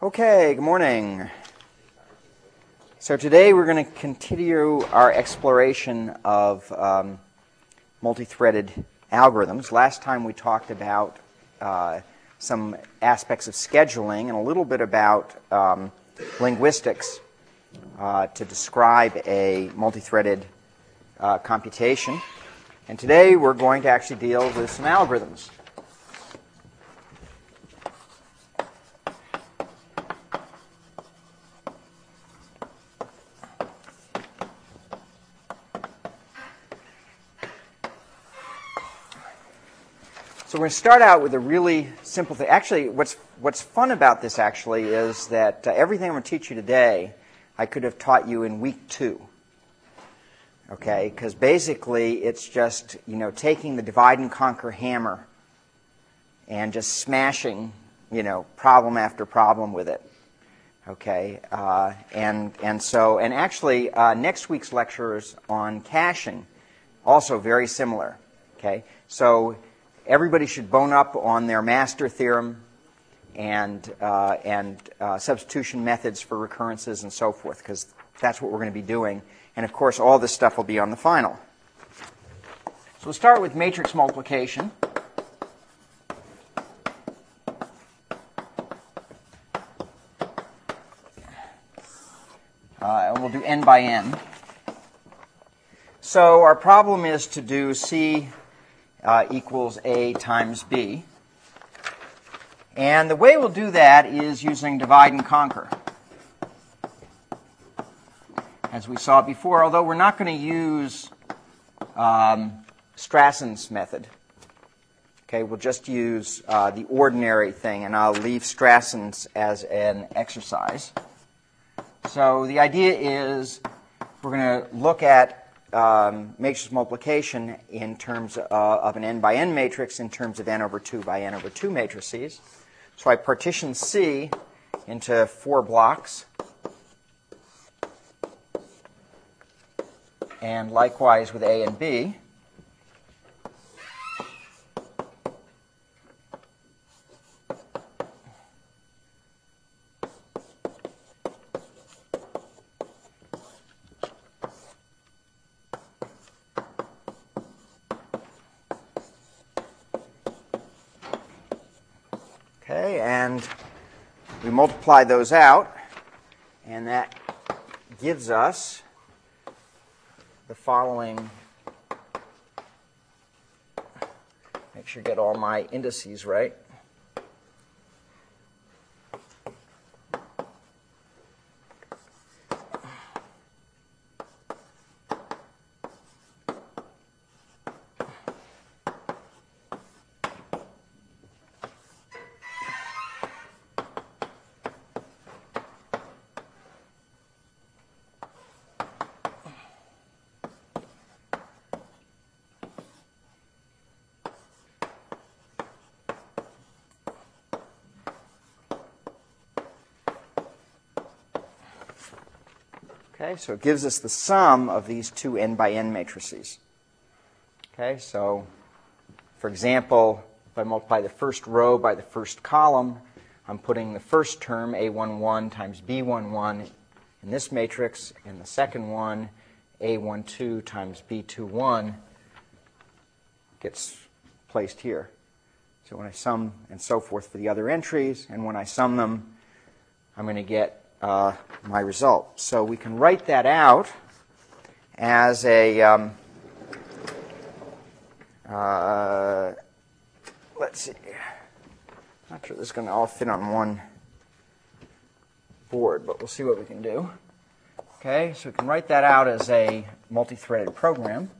Okay, good morning. So today we're going to continue our exploration of um, multi-threaded algorithms. Last time we talked about uh, some aspects of scheduling and a little bit about um, linguistics uh, to describe a multi-threaded uh, computation. And today we're going to actually deal with some algorithms. We're going to start out with a really simple thing. Actually, what's, what's fun about this actually is that uh, everything I'm going to teach you today, I could have taught you in week two. Okay, because basically it's just, you know, taking the divide and conquer hammer and just smashing, you know, problem after problem with it. Okay, uh, and, and so, and actually uh, next week's lecture is on caching, also very similar. Okay, so everybody should bone up on their master theorem and, uh, and uh, substitution methods for recurrences and so forth, because that's what we're going to be doing. And of course, all this stuff will be on the final. So we'll start with matrix multiplication. Uh, and we'll do n by n. So our problem is to do C uh, equals A times B. And the way we'll do that is using divide and conquer. As we saw before, although we're not going to use um, Strassen's method. Okay, we'll just use uh, the ordinary thing, and I'll leave Strassen's as an exercise. So the idea is we're going to look at um, matrix multiplication in terms of an n by n matrix in terms of n over 2 by n over 2 matrices. So I partition C into four blocks. And likewise with A and B. Okay, and we multiply those out, and that gives us the following. Make sure you get all my indices right. Okay, so it gives us the sum of these two n by n matrices. Okay, so for example, if I multiply the first row by the first column, I'm putting the first term, A11 times B11, in this matrix, and the second one, A12 times B21, gets placed here. So when I sum and so forth for the other entries, and when I sum them, I'm going to get uh, my result. So we can write that out as a, um, uh, let's see, not sure this is going to all fit on one board, but we'll see what we can do. Okay, so we can write that out as a multi-threaded program.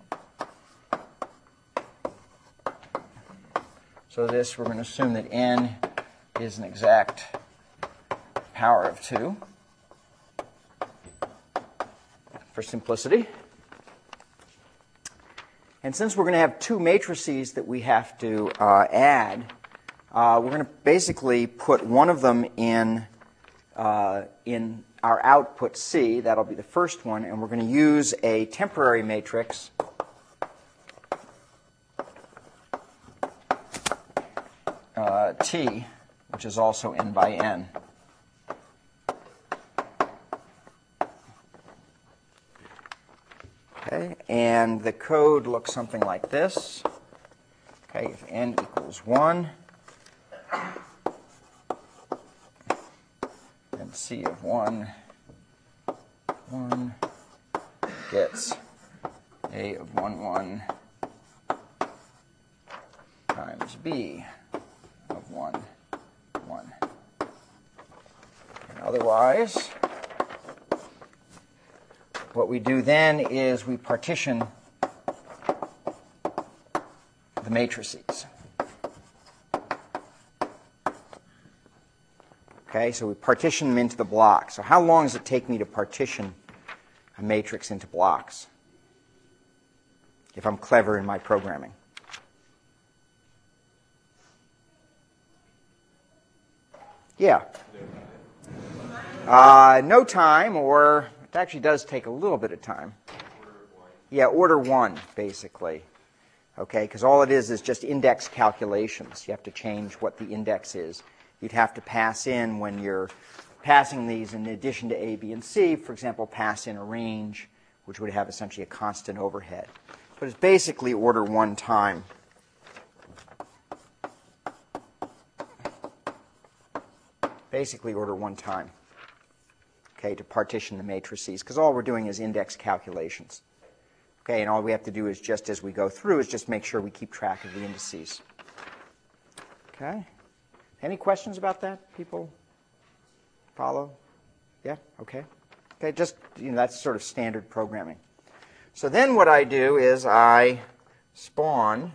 So this, we're going to assume that n is an exact power of 2 for simplicity. And since we're going to have two matrices that we have to uh, add, uh, we're going to basically put one of them in, uh, in our output C. That'll be the first one. And we're going to use a temporary matrix uh, T, which is also n by n. And the code looks something like this. Okay, if n equals 1, then C of 1, 1 gets A of 1, 1 times B of 1, 1. And otherwise, what we do then is we partition the matrices. Okay, so we partition them into the blocks. So how long does it take me to partition a matrix into blocks if I'm clever in my programming? Yeah. Uh, no time, or it actually does take a little bit of time. Yeah, order one, basically. Okay, because all it is is just index calculations. You have to change what the index is you'd have to pass in when you're passing these in addition to A, B, and C, for example, pass in a range, which would have essentially a constant overhead. But it's basically order one time. Basically order one time, okay, to partition the matrices, because all we're doing is index calculations. Okay, and all we have to do is just as we go through is just make sure we keep track of the indices. Okay? Any questions about that? People follow? Yeah? Okay. Okay, just, you know, that's sort of standard programming. So then what I do is I spawn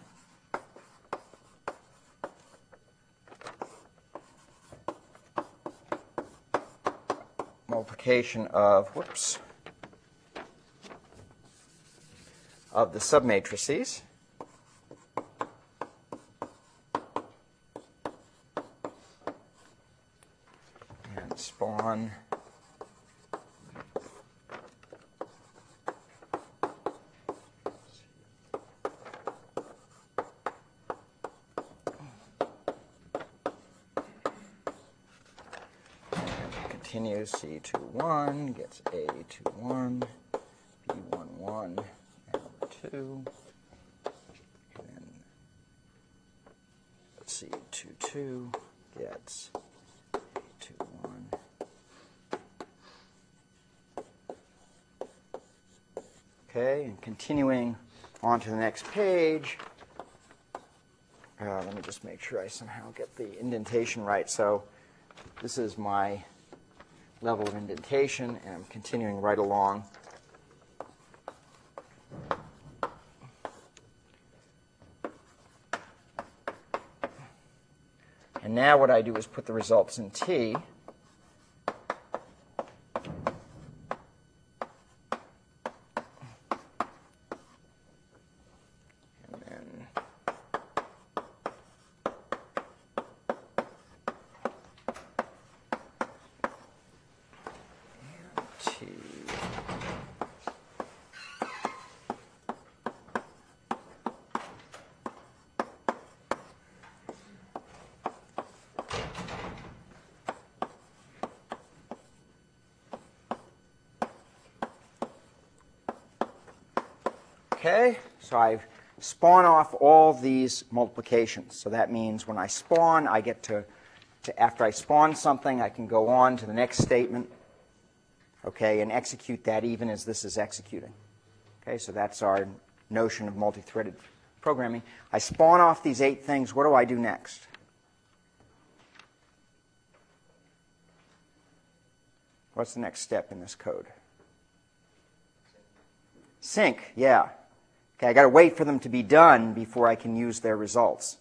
multiplication of, whoops, of the submatrices. spawn continues C to 1, gets A to 1, B1, 1, L 2, and then C to 2 gets Okay, and continuing on to the next page. Uh, let me just make sure I somehow get the indentation right. So this is my level of indentation, and I'm continuing right along. And now what I do is put the results in T. Okay, so I spawn off all these multiplications. So that means when I spawn, I get to, to, after I spawn something, I can go on to the next statement, okay, and execute that even as this is executing. Okay, so that's our notion of multi-threaded programming. I spawn off these eight things. What do I do next? What's the next step in this code? Sync, yeah. Okay, I got to wait for them to be done before I can use their results.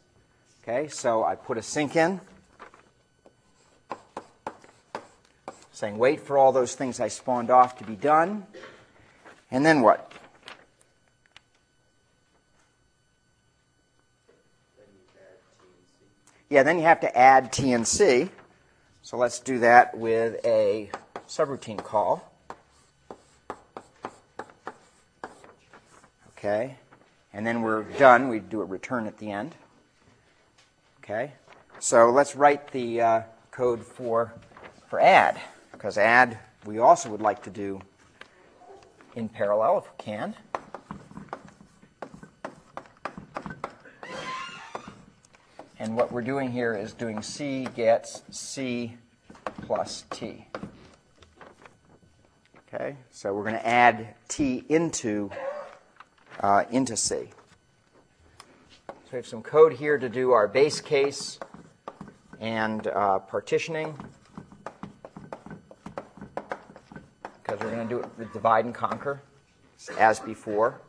Okay, so I put a sync in, saying wait for all those things I spawned off to be done. And then what? Yeah, then you have to add TNC. So let's do that with a subroutine call. Okay? And then we're done. We do a return at the end. Okay? So let's write the uh, code for, for add, because add we also would like to do in parallel if we can. And what we're doing here is doing C gets C plus T. Okay, so we're going to add T into uh, into C. So we have some code here to do our base case and uh, partitioning. Because we're going to do it with divide and conquer as before.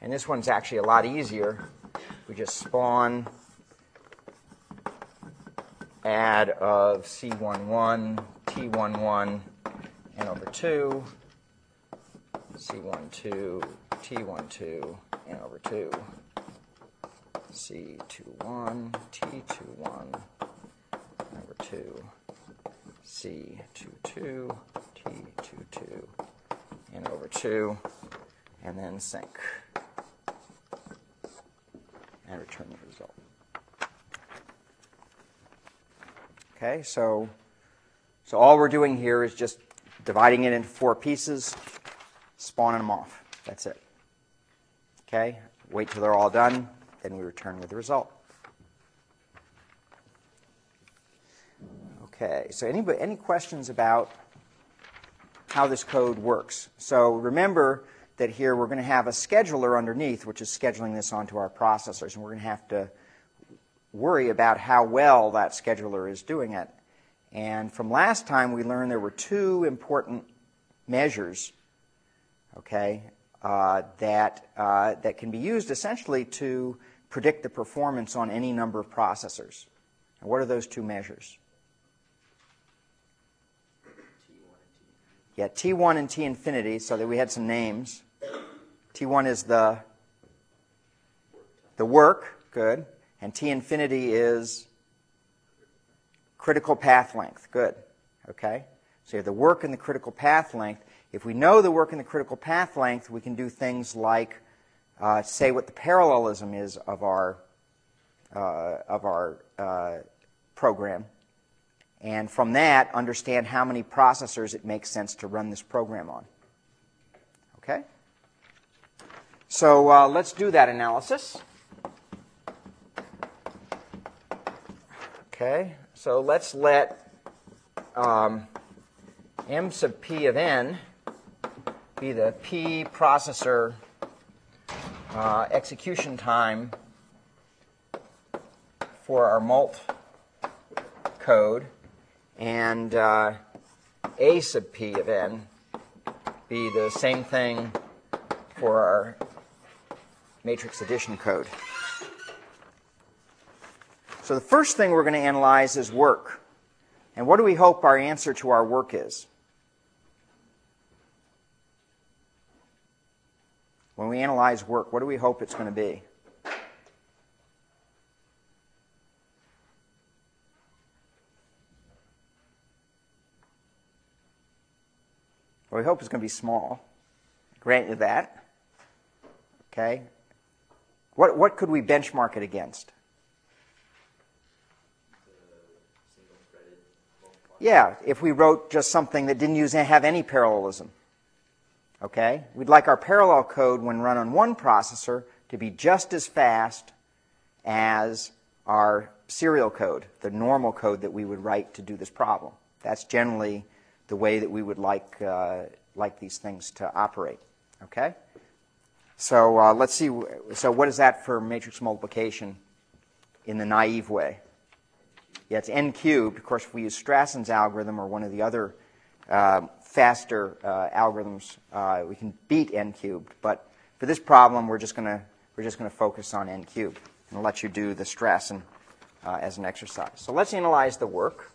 And this one's actually a lot easier. We just spawn add of C11, T11, n over 2, C12, T12, n over 2, C21, T21, n over 2, C22, T22, n over 2, and then sync and return the result. Okay, so, so all we're doing here is just dividing it into four pieces, spawning them off. That's it. Okay, wait till they're all done, then we return with the result. Okay, so anybody, any questions about how this code works? So remember that here we're going to have a scheduler underneath, which is scheduling this onto our processors, and we're going to have to worry about how well that scheduler is doing it. And from last time, we learned there were two important measures, okay, that, uh, that can be used essentially to predict the performance on any number of processors. And what are those two measures? Yeah, T1 and T infinity, so that we had some names. T1 is the, the work, good. And T infinity is critical path length, good. Okay? So you have the work and the critical path length. If we know the work and the critical path length, we can do things like uh, say what the parallelism is of our, uh, of our uh, program. And from that, understand how many processors it makes sense to run this program on. Okay? So uh, let's do that analysis. Okay, so let's let um, m sub p of n be the p processor uh, execution time for our mult code, and uh, a sub p of n be the same thing for our matrix addition code. So the first thing we're going to analyze is work. And what do we hope our answer to our work is? When we analyze work, what do we hope it's going to be? Well, we hope it's going to be small. Grant you that. Okay? What, what could we benchmark it against? Yeah, if we wrote just something that didn't use have any parallelism. Okay? We'd like our parallel code when run on one processor to be just as fast as our serial code, the normal code that we would write to do this problem. That's generally the way that we would like, uh, like these things to operate. Okay? So uh, let's see. So what is that for matrix multiplication in the naive way? Yeah, it's n cubed. Of course, if we use Strassen's algorithm or one of the other uh, faster uh, algorithms, uh, we can beat n cubed. But for this problem, we're just going to focus on n cubed and let you do the Strassen uh, as an exercise. So let's analyze the work.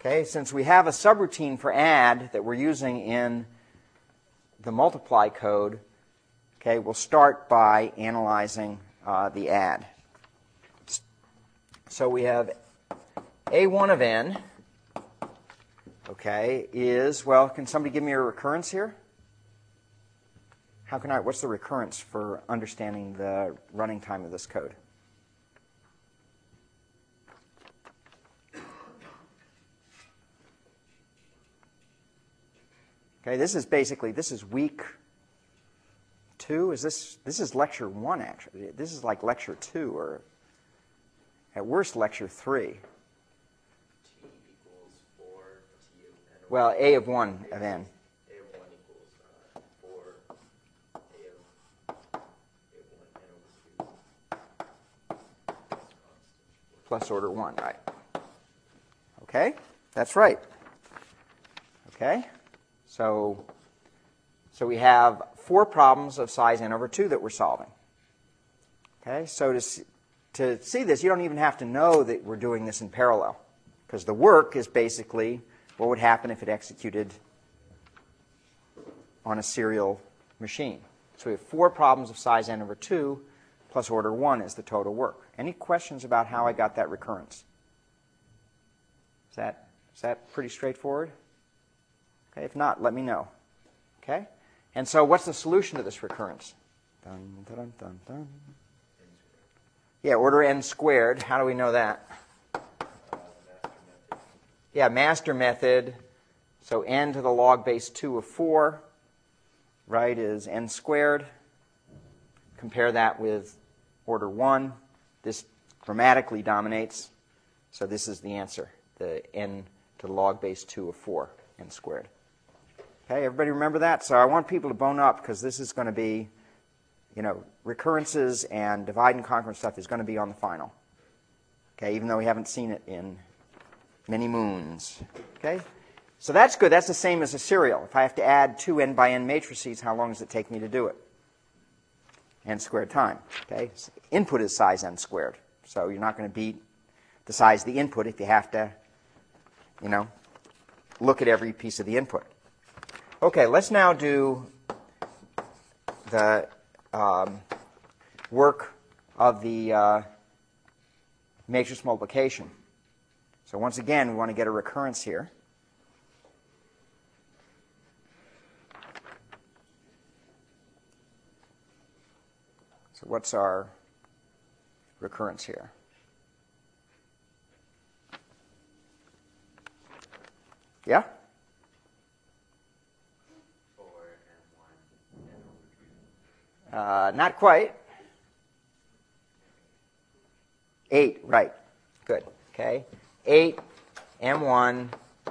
Okay, since we have a subroutine for add that we're using in the multiply code, okay, we'll start by analyzing uh, the add. So we have a1 of n, okay, is, well, can somebody give me a recurrence here? How can I, what's the recurrence for understanding the running time of this code? Okay, this is basically, this is week two? Is this this is lecture one actually? This is like lecture two, or at worst lecture three. T equals 4 T of n over Well, a of one of n. A of 1 equals uh, 4 A of, A of 1 n plus order 1, right? Okay, that's right. Okay, so, so we have four problems of size n over 2 that we're solving. Okay, so to, s- to see this, you don't even have to know that we're doing this in parallel, because the work is basically what would happen if it executed on a serial machine. So we have four problems of size n over 2 plus order 1 is the total work. Any questions about how I got that recurrence? Is that, is that pretty straightforward? Okay, if not, let me know. Okay? And so what's the solution to this recurrence? Dun, dun, dun. Yeah, order n squared. How do we know that? Yeah, master method. So n to the log base 2 of 4, right, is n squared. Compare that with order 1. This dramatically dominates. So this is the answer, the n to the log base 2 of 4, n squared. Okay, everybody remember that? So I want people to bone up because this is going to be, you know, recurrences and divide and conquer stuff is going to be on the final. Okay, even though we haven't seen it in many moons. Okay? So that's good. That's the same as a serial. If I have to add two n by n matrices, how long does it take me to do it? n squared time. Okay? So input is size n squared. So you're not going to beat the size of the input if you have to, you know, look at every piece of the input. Okay, let's now do the um, work of the uh, matrix multiplication. So once again, we want to get a recurrence here. So what's our recurrence here? Yeah? 4 and 1 n 2. Uh, not quite. Eight, right. Good. Okay. Eight m1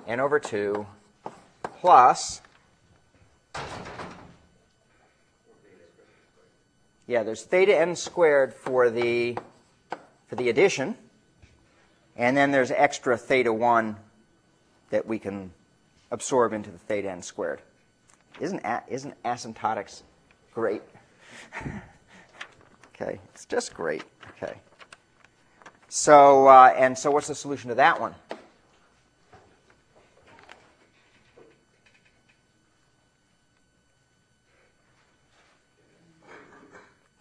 n over 2 plus. Yeah, there's theta n squared for the for the addition, and then there's extra theta 1 that we can absorb into the theta n squared. Isn't isn't asymptotics great? okay, it's just great. Okay. So, uh, and so what's the solution to that one?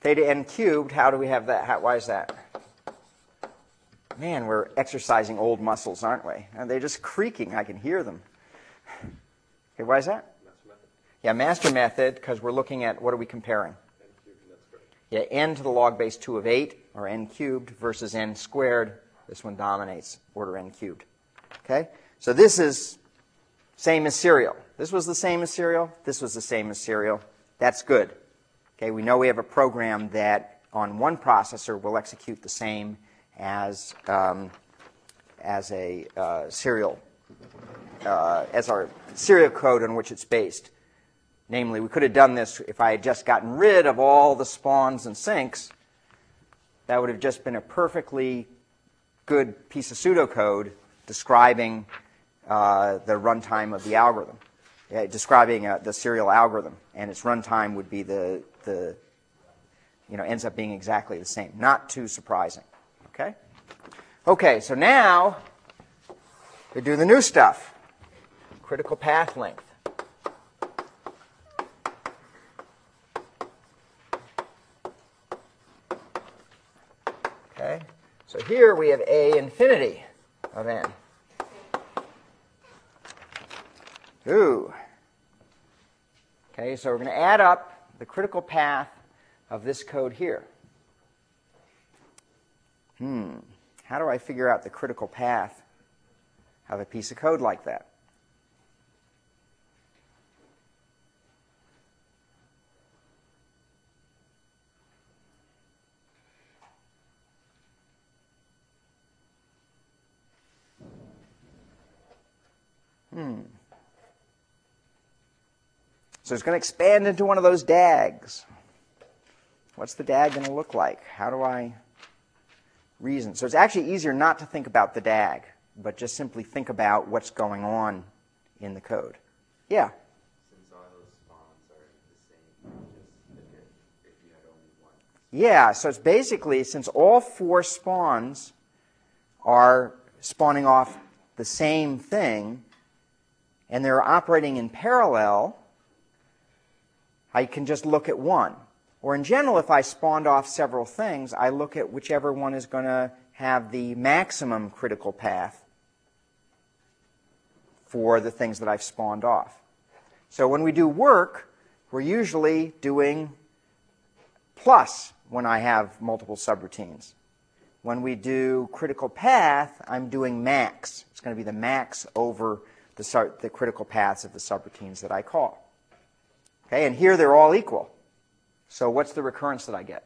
Theta n cubed, how do we have that? How, why is that? Man, we're exercising old muscles, aren't we? And they're just creaking. I can hear them. Okay, why is that? Master method. Yeah, master method, because we're looking at what are we comparing? Yeah, n to the log base 2 of 8, or n cubed, versus n squared. This one dominates, order n cubed. Okay? So this is same as serial. This was the same as serial. This was the same as serial. That's good. Okay, we know we have a program that on one processor will execute the same as, um, as a uh, serial, uh, as our serial code on which it's based. Namely, we could have done this if I had just gotten rid of all the spawns and syncs. That would have just been a perfectly good piece of pseudocode describing uh, the runtime of the algorithm, describing uh, the serial algorithm, and its runtime would be the, the, you know, ends up being exactly the same. Not too surprising. Okay? Okay, so now we do the new stuff critical path length. Okay? So here we have a infinity of n. Ooh. Okay, so we're going to add up the critical path of this code here. Hmm. How do I figure out the critical path of a piece of code like that? Hmm. So it's going to expand into one of those DAGs. What's the DAG going to look like? How do I reason? So it's actually easier not to think about the DAG, but just simply think about what's going on in the code. Yeah? Yeah, so it's basically since all four spawns are spawning off the same thing, and they're operating in parallel, I can just look at one. Or in general, if I spawned off several things, I look at whichever one is going to have the maximum critical path for the things that I've spawned off. So when we do work, we're usually doing plus when I have multiple subroutines. When we do critical path, I'm doing max. It's going to be the max over the, the critical paths of the subroutines that I call. Okay, and here they're all equal. So what's the recurrence that I get?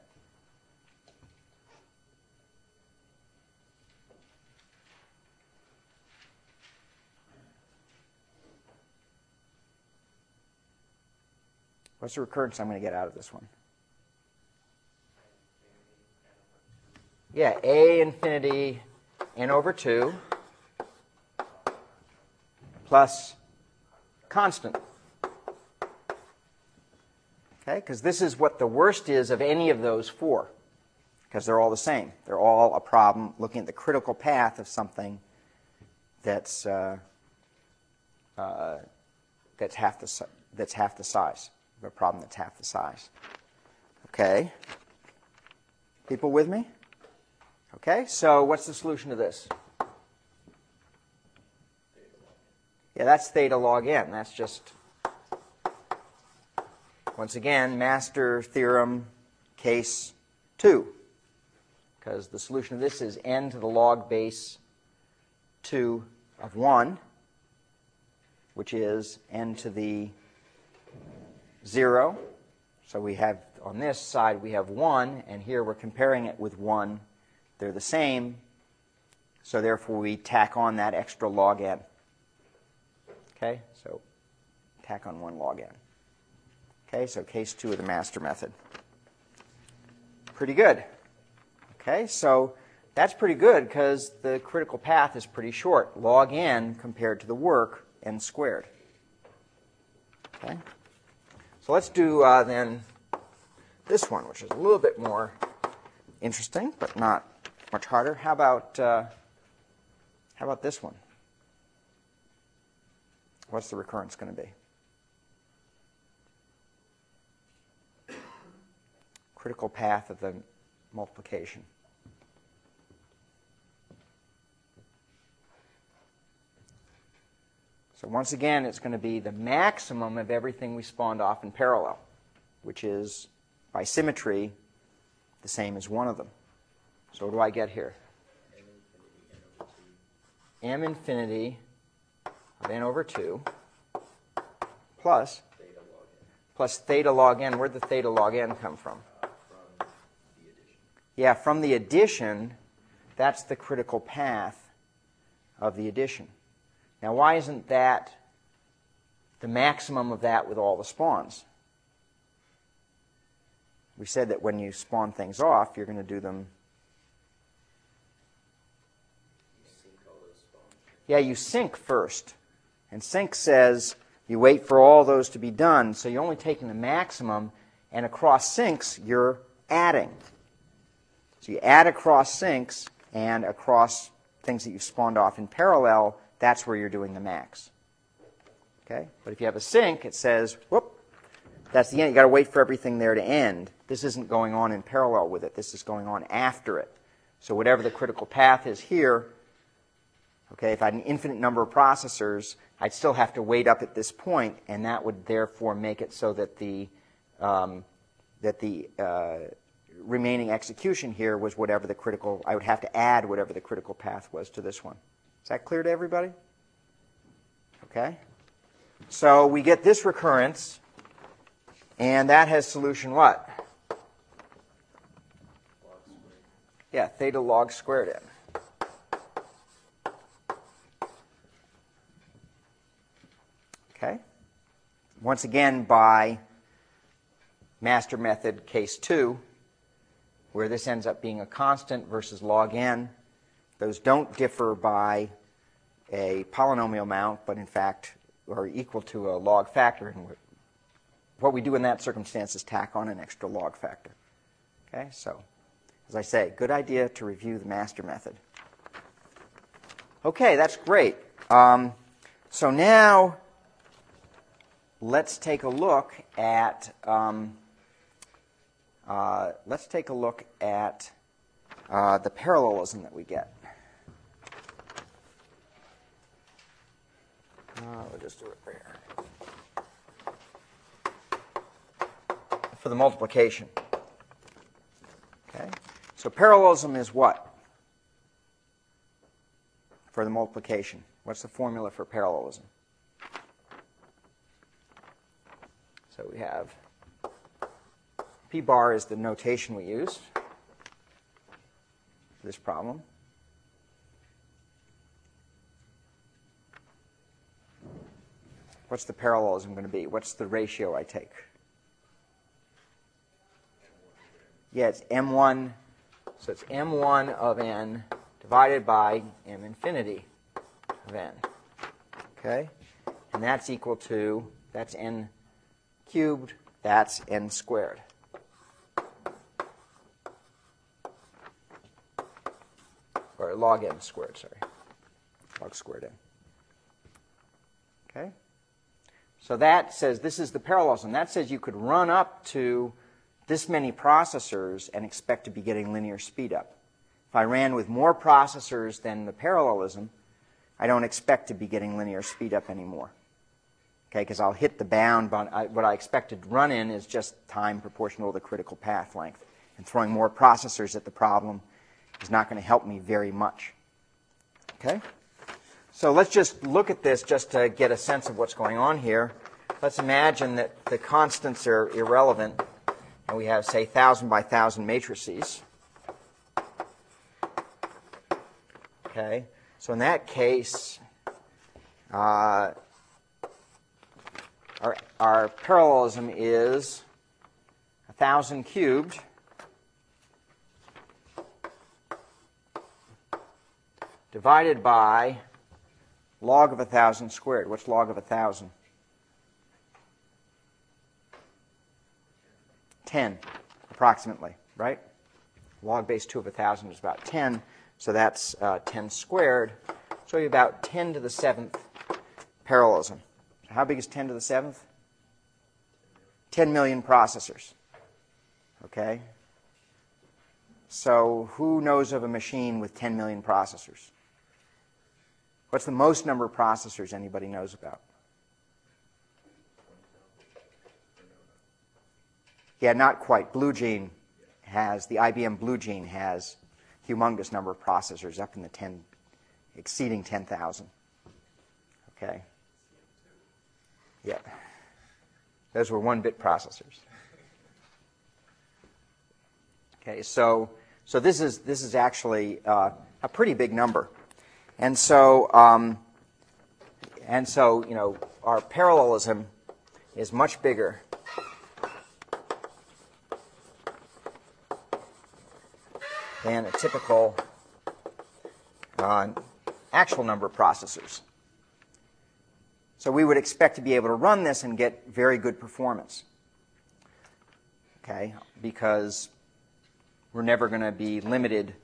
What's the recurrence I'm going to get out of this one? Yeah, a infinity n over 2 plus constant. Okay, because this is what the worst is of any of those four, because they're all the same. They're all a problem looking at the critical path of something that's, uh, uh, that's, half, the, that's half the size, of a problem that's half the size. Okay? People with me? Okay, so what's the solution to this? Yeah, that's theta log n. That's just, once again, master theorem case 2. Because the solution of this is n to the log base 2 of 1, which is n to the 0. So we have, on this side, we have 1, and here we're comparing it with 1. They're the same, so therefore we tack on that extra log n. Okay, so tack on 1 log n. Okay, so case 2 of the master method. Pretty good. Okay, so that's pretty good because the critical path is pretty short. Log n compared to the work, n squared. Okay, so let's do uh, then this one, which is a little bit more interesting, but not much harder. How about uh, how about this one? What's the recurrence going to be? Critical path of the multiplication. So once again, it's going to be the maximum of everything we spawned off in parallel, which is, by symmetry, the same as one of them. So what do I get here? m infinity n over 2 plus Theta log n plus theta log n. Where'd the theta log n come from? Yeah, from the addition, that's the critical path of the addition. Now, why isn't that the maximum of that with all the spawns? We said that when you spawn things off, you're going to do them. Yeah, you sync first. And sync says you wait for all those to be done, so you're only taking the maximum, and across syncs, you're adding. So you add across syncs and across things that you've spawned off in parallel, that's where you're doing the max. Okay? But if you have a sync, it says, whoop, that's the end. You've got to wait for everything there to end. This isn't going on in parallel with it. This is going on after it. So whatever the critical path is here, okay, if I had an infinite number of processors, I'd still have to wait up at this point, and that would therefore make it so that the um, that the uh, remaining execution here was whatever the critical. I would have to add whatever the critical path was to this one. Is that clear to everybody? Okay. So we get this recurrence, and that has solution what? Yeah, theta log squared n. Okay? Once again, by master method case 2, where this ends up being a constant versus log n. Those don't differ by a polynomial amount, but in fact are equal to a log factor. And what we do in that circumstance is tack on an extra log factor. Okay, so as I say, good idea to review the master method. Okay, that's great. Um, so now let's take a look at um, uh, let's take a look at uh, the parallelism that we get. Uh, we'll just do it there. For the multiplication. Okay? So parallelism is what? For the multiplication. What's the formula for parallelism? So we have P bar is the notation we use for this problem. What's the parallelism going to be? What's the ratio I take? Yeah, it's m1. So it's m1 of n divided by m infinity of n. Okay? And that's equal to, that's n cubed, that's n squared. Or log n squared, sorry. Log squared n. Okay? So that says this is the parallelism. That says you could run up to this many processors and expect to be getting linear speed up. If I ran with more processors than the parallelism, I don't expect to be getting linear speed up anymore. Okay, because I'll hit the bound, but I, what I expect to run in is just time proportional to the critical path length. And throwing more processors at the problem is not going to help me very much. Okay? So let's just look at this just to get a sense of what's going on here. Let's imagine that the constants are irrelevant, and we have, say, 1,000 by 1,000 matrices. Okay? So in that case, uh, our, our parallelism is 1,000 cubed divided by log of 1,000 squared. What's log of 1,000? 10, approximately, right? Log base 2 of 1,000 is about 10, so that's uh, 10 squared. So you about 10 to the 7th parallelism. How big is 10 to the 7th? 10 million processors. Okay? So who knows of a machine with 10 million processors? What's the most number of processors anybody knows about? Yeah, not quite. Blue Gene has, the IBM Blue Gene has humongous number of processors up in the 10, exceeding 10,000. Okay? Yeah. Those were one bit processors. Okay, so, so this, is, this is actually uh, a pretty big number. And so, um, and so, you know, our parallelism is much bigger than a typical uh, actual number of processors. So we would expect to be able to run this and get very good performance. Okay, because we're never going to be limited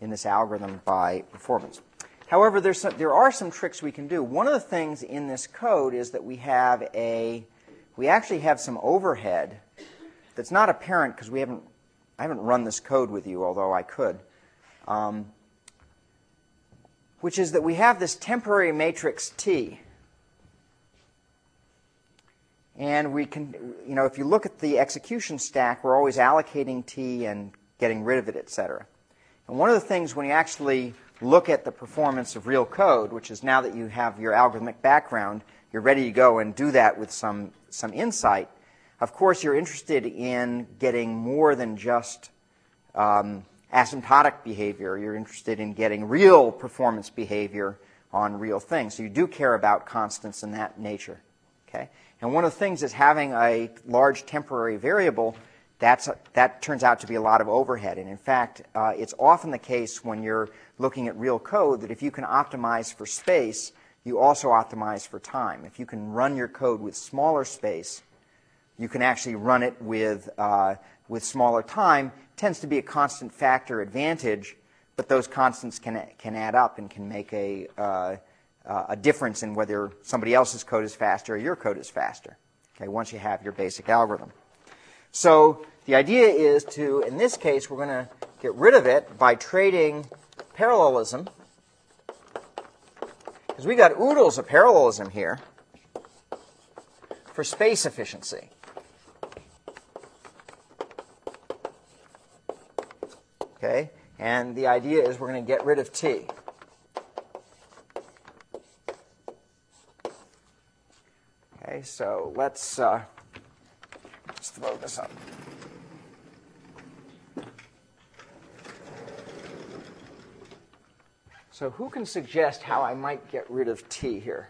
in this algorithm by performance. However, there's some, there are some tricks we can do. One of the things in this code is that we have a, we actually have some overhead that's not apparent because we haven't, I haven't run this code with you, although I could. Um, which is that we have this temporary matrix T. And we can, you know, if you look at the execution stack, we're always allocating T and getting rid of it, et cetera. And one of the things when you actually look at the performance of real code, which is now that you have your algorithmic background, you're ready to go and do that with some, some insight. Of course, you're interested in getting more than just um, asymptotic behavior. You're interested in getting real performance behavior on real things. So you do care about constants in that nature. Okay? And one of the things is having a large temporary variable, that's, that turns out to be a lot of overhead. And in fact, uh, it's often the case when you're looking at real code that if you can optimize for space, you also optimize for time. If you can run your code with smaller space, you can actually run it with, uh, with smaller time. It tends to be a constant factor advantage, but those constants can, can add up and can make a, uh, uh, a difference in whether somebody else's code is faster or your code is faster. Okay, once you have your basic algorithm. So the idea is to, in this case, we're going to get rid of it by trading parallelism. Because we got oodles of parallelism here for space efficiency. Okay? And the idea is we're going to get rid of t. Okay, so let's, uh, let's throw this up. So who can suggest how I might get rid of t here?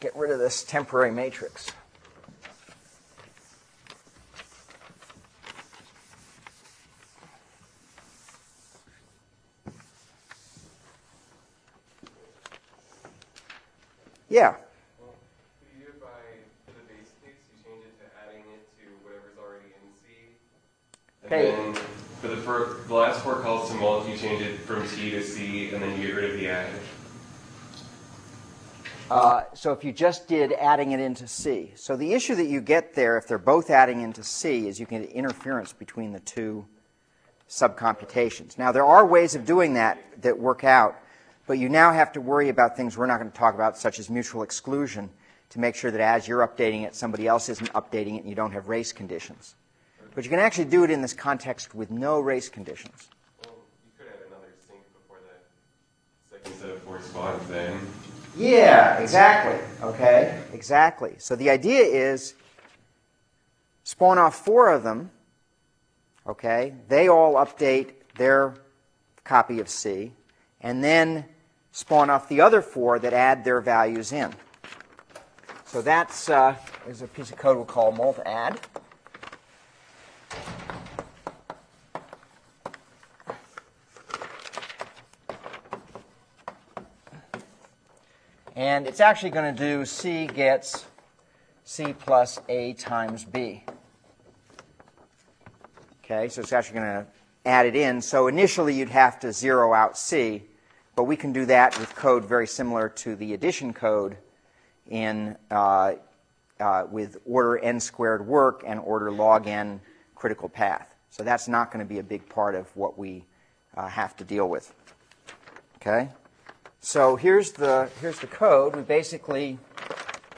Get rid of this temporary matrix. Yeah. Well, could you do it by, for the base case, you change it to adding it to whatever's already in C? And Okay. then for the, for the last four calls to mult, you change it from T to And then you get rid of the add. Uh, so if you just did adding it into C. So the issue that you get there, if they're both adding into C, is you can get interference between the two subcomputations. Now, there are ways of doing that that work out, but you now have to worry about things we're not going to talk about, such as mutual exclusion, to make sure that as you're updating it, somebody else isn't updating it and you don't have race conditions. But you can actually do it in this context with no race conditions. Well, you could add another sync before Yeah, exactly. Okay, exactly. So the idea is spawn off four of them. Okay, they all update their copy of C, and then spawn off the other four that add their values in. So that's uh, is a piece of code we'll call molt And it's actually going to do C gets C plus A times B. Okay, so it's actually going to add it in. So initially you'd have to zero out C, but we can do that with code very similar to the addition code in uh, uh, with order n squared work and order log n critical path. So that's not going to be a big part of what we uh, have to deal with. Okay? So here's the, here's the code. We basically,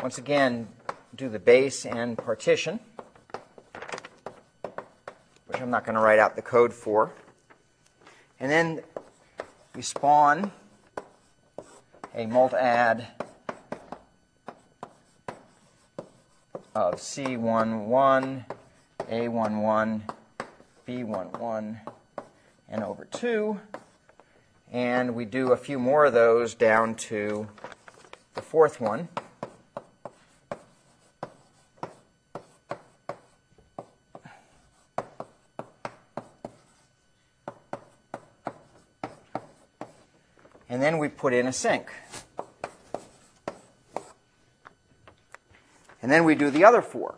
once again, do the base and partition, which I'm not going to write out the code for. And then we spawn a multadd of C11, A11, B11, and over 2 and we do a few more of those down to the fourth one. And then we put in a sync. And then we do the other four.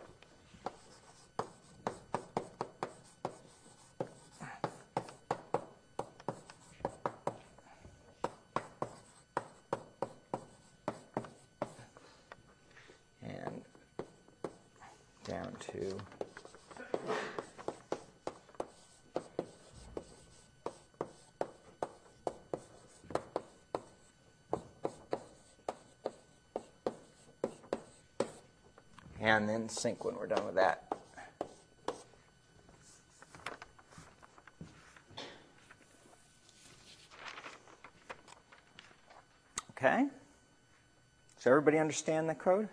and down to sync when we're done with that. Okay? Does everybody understand the code?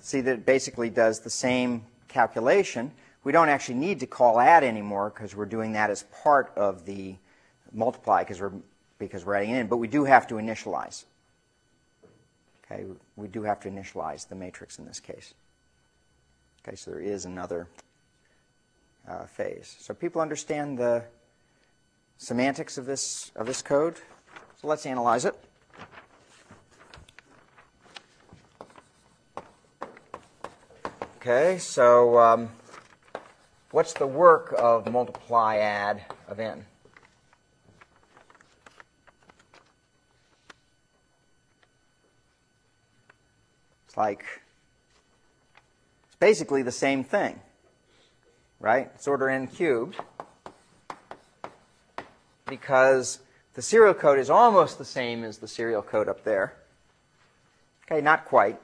See that it basically does the same calculation. We don't actually need to call add anymore because we're doing that as part of the multiply because we're because we're adding in, but we do have to initialize. Okay, we do have to initialize the matrix in this case. Okay, so there is another uh, phase. So people understand the semantics of this of this code. So let's analyze it. Okay, so um, what's the work of multiply add of n? Like it's basically the same thing, right? It's order n cubed because the serial code is almost the same as the serial code up there. Okay, not quite.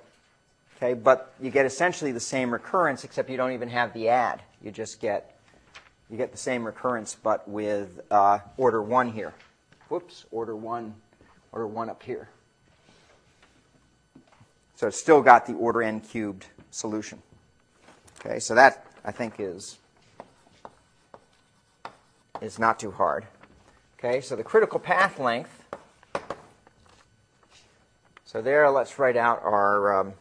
Okay, but you get essentially the same recurrence, except you don't even have the add. You just get you get the same recurrence, but with uh, order one here. Whoops, order one, order one up here. So it's still got the order n cubed solution. Okay, so that I think is is not too hard. Okay, so the critical path length. So there, let's write out our um,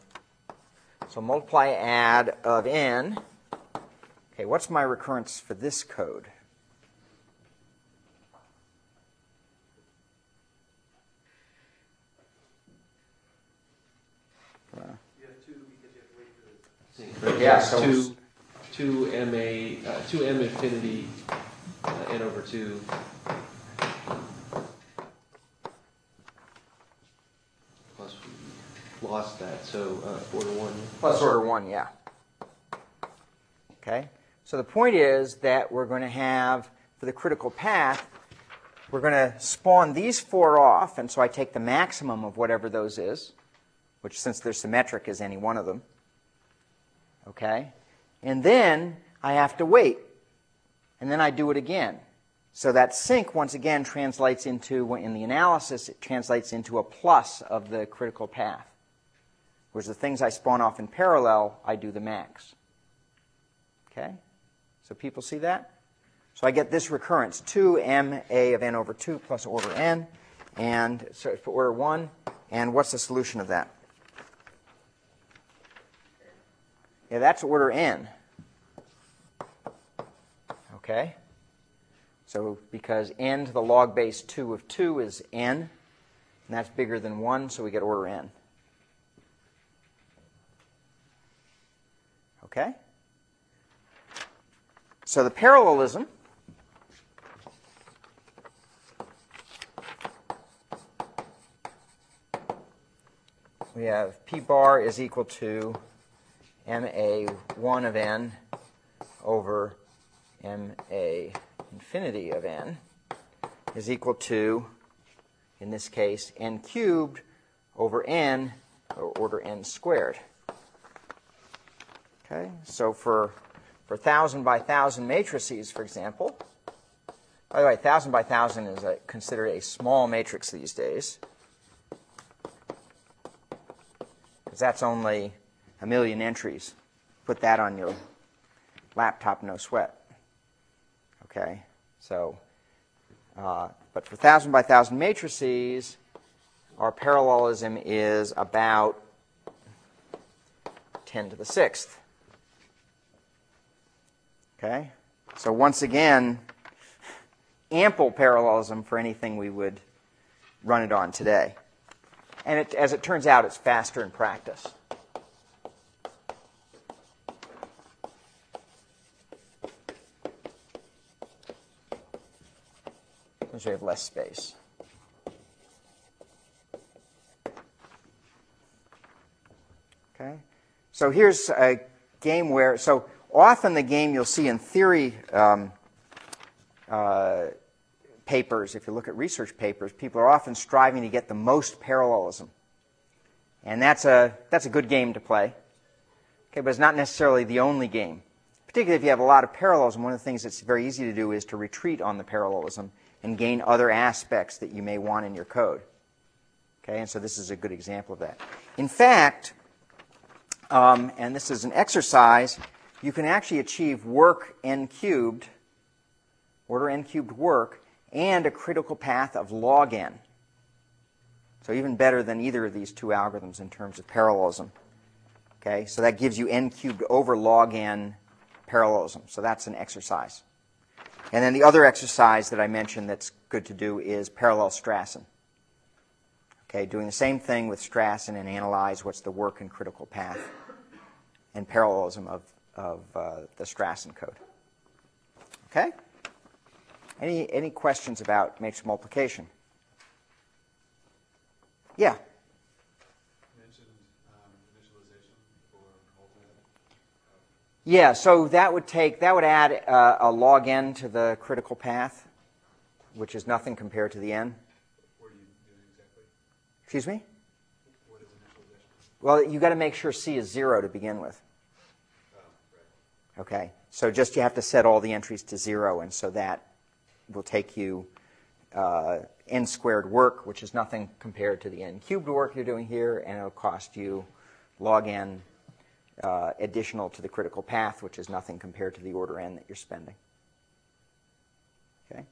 so multiply add of n. Okay, what's my recurrence for this code? You have two because you have to wait sync. Yeah, so- Two, two MA, uh, two M infinity, uh, N over two. Plus we lost that, so, uh, order one. Plus order 1, yeah. Okay? So the point is that we're going to have, for the critical path, we're going to spawn these four off, and so I take the maximum of whatever those is, which since they're symmetric is any one of them. Okay? And then I have to wait. And then I do it again. So that sync, once again, translates into, in the analysis, it translates into a plus of the critical path. Whereas the things I spawn off in parallel, I do the max. Okay? So people see that? So I get this recurrence, 2ma of n over 2 plus order n, and so for order 1, and what's the solution of that? Yeah, that's order n. Okay? So because n to the log base 2 of 2 is n, and that's bigger than 1, so we get order n. Okay? So the parallelism we have p bar is equal to ma1 of n over ma infinity of n is equal to, in this case, n cubed over n, or order n squared. Okay, so for for thousand by thousand matrices, for example. By the way, thousand by thousand is a, considered a small matrix these days, because that's only a million entries. Put that on your laptop, no sweat. Okay, so, uh, but for thousand by thousand matrices, our parallelism is about 10 to the sixth. Okay? So once again, ample parallelism for anything we would run it on today. And it, as it turns out, it's faster in practice. Because we have less space. Okay? So here's a game where, so often the game you'll see in theory um, uh, papers, if you look at research papers, people are often striving to get the most parallelism. And that's a, that's a good game to play. Okay, but it's not necessarily the only game. Particularly if you have a lot of parallelism, one of the things that's very easy to do is to retreat on the parallelism and gain other aspects that you may want in your code. Okay, and so this is a good example of that. In fact, um, and this is an exercise, you can actually achieve work n cubed, order n cubed work, and a critical path of log n. So even better than either of these two algorithms in terms of parallelism. Okay, so that gives you n cubed over log n parallelism. So that's an exercise. And then the other exercise that I mentioned that's good to do is parallel Strassen. Okay, doing the same thing with Strassen and analyze what's the work and critical path and parallelism of, of uh, the Strassen code. Okay? Any, any questions about matrix multiplication? Yeah. mentioned um, initialization for alternate. Yeah, so that would take that would add uh, a log n to the critical path, which is nothing compared to the n. What are you doing exactly? Excuse me. What is initialization? Well, you got to make sure c is zero to begin with. Oh, right. Okay, so just you have to set all the entries to zero, and so that will take you uh, n squared work, which is nothing compared to the n cubed work you're doing here, and it'll cost you log n uh, additional to the critical path, which is nothing compared to the order n that you're spending. Okay,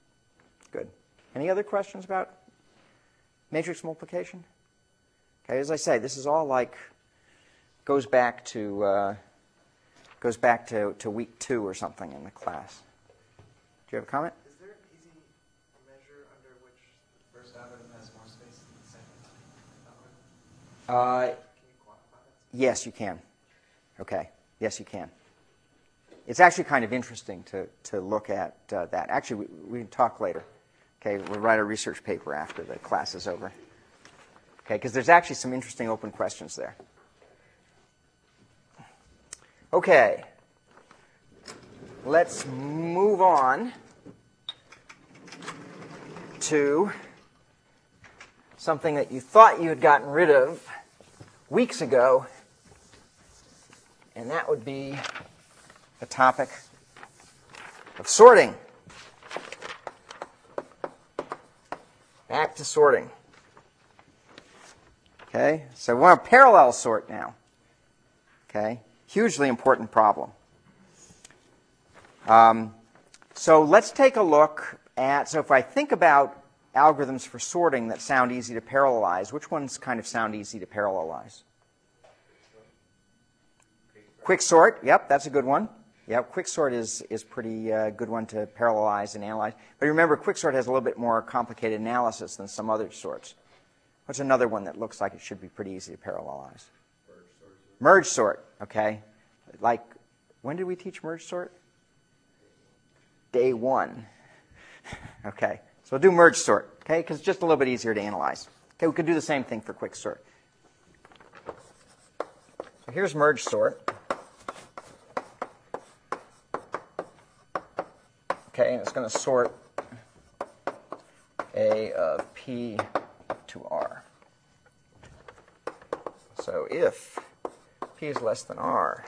good. Any other questions about matrix multiplication? Okay, as I say, this is all like goes back to uh, goes back to, to week two or something in the class. Do you have a comment? Is there an easy measure under which the first algorithm has more space than the second algorithm? Uh, Can you quantify that? yes, you can. Okay. Yes, you can. It's actually kind of interesting to, to look at uh, that. Actually, we, we can talk later. Okay, we'll write a research paper after the class is over. Okay, because there's actually some interesting open questions there. Okay, let's move on to something that you thought you had gotten rid of weeks ago, and that would be the topic of sorting. Back to sorting. Okay, so we want to parallel sort now. Okay, hugely important problem. Um, so let's take a look at. So if I think about algorithms for sorting that sound easy to parallelize, which ones kind of sound easy to parallelize? Quicksort, yep, that's a good one. Yep, quicksort is is pretty uh, good one to parallelize and analyze. But remember, quicksort has a little bit more complicated analysis than some other sorts. What's another one that looks like it should be pretty easy to parallelize? Merge sort, okay. Like, when did we teach merge sort? Day one. okay, so we'll do merge sort, okay, because it's just a little bit easier to analyze. Okay, we could do the same thing for quick sort. So here's merge sort. Okay, and it's going to sort A of P to R. So if P is less than R,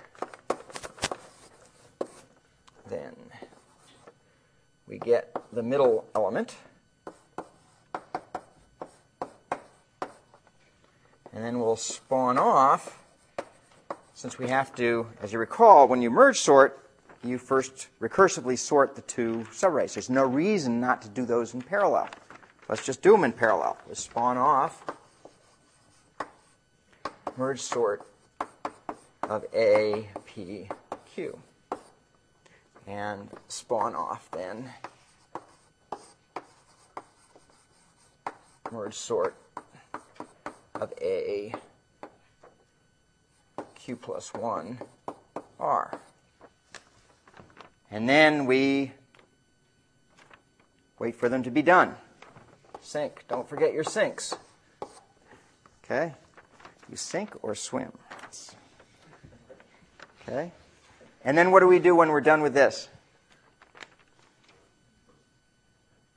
then we get the middle element. And then we'll spawn off, since we have to, as you recall, when you merge sort, you first recursively sort the two subarrays. There's no reason not to do those in parallel. Let's just do them in parallel. Let's spawn off merge sort of A, P, Q. And spawn off then merge sort of A, Q plus 1, R. And then we wait for them to be done. Sync. Don't forget your syncs. Okay? You sink or swim. Okay? And then what do we do when we're done with this?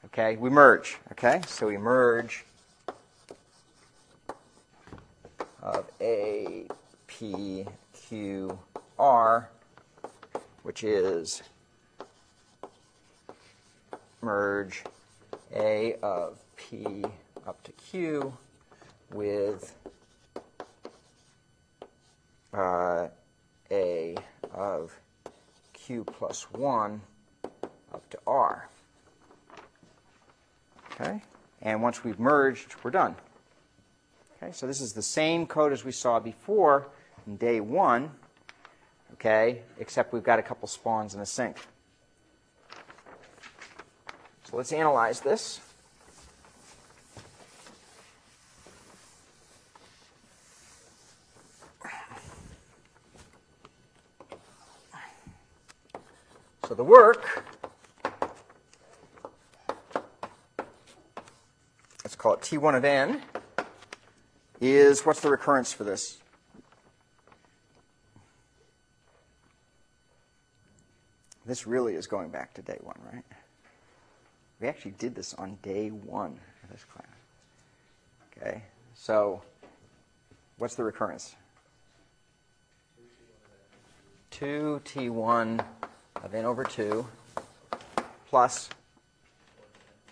Okay, we merge. Okay, so we merge of A, P, Q, R, which is merge A of P up to Q with uh, A of Q plus 1 up to R. Okay? And once we've merged, we're done. Okay, so this is the same code as we saw before in day one, okay, except we've got a couple spawns in a sync. So let's analyze this. So the work, let's call it T1 of n, is what's the recurrence for this? This really is going back to day one, right? We actually did this on day one of this class. Okay, so what's the recurrence? 2t1 of n over 2 plus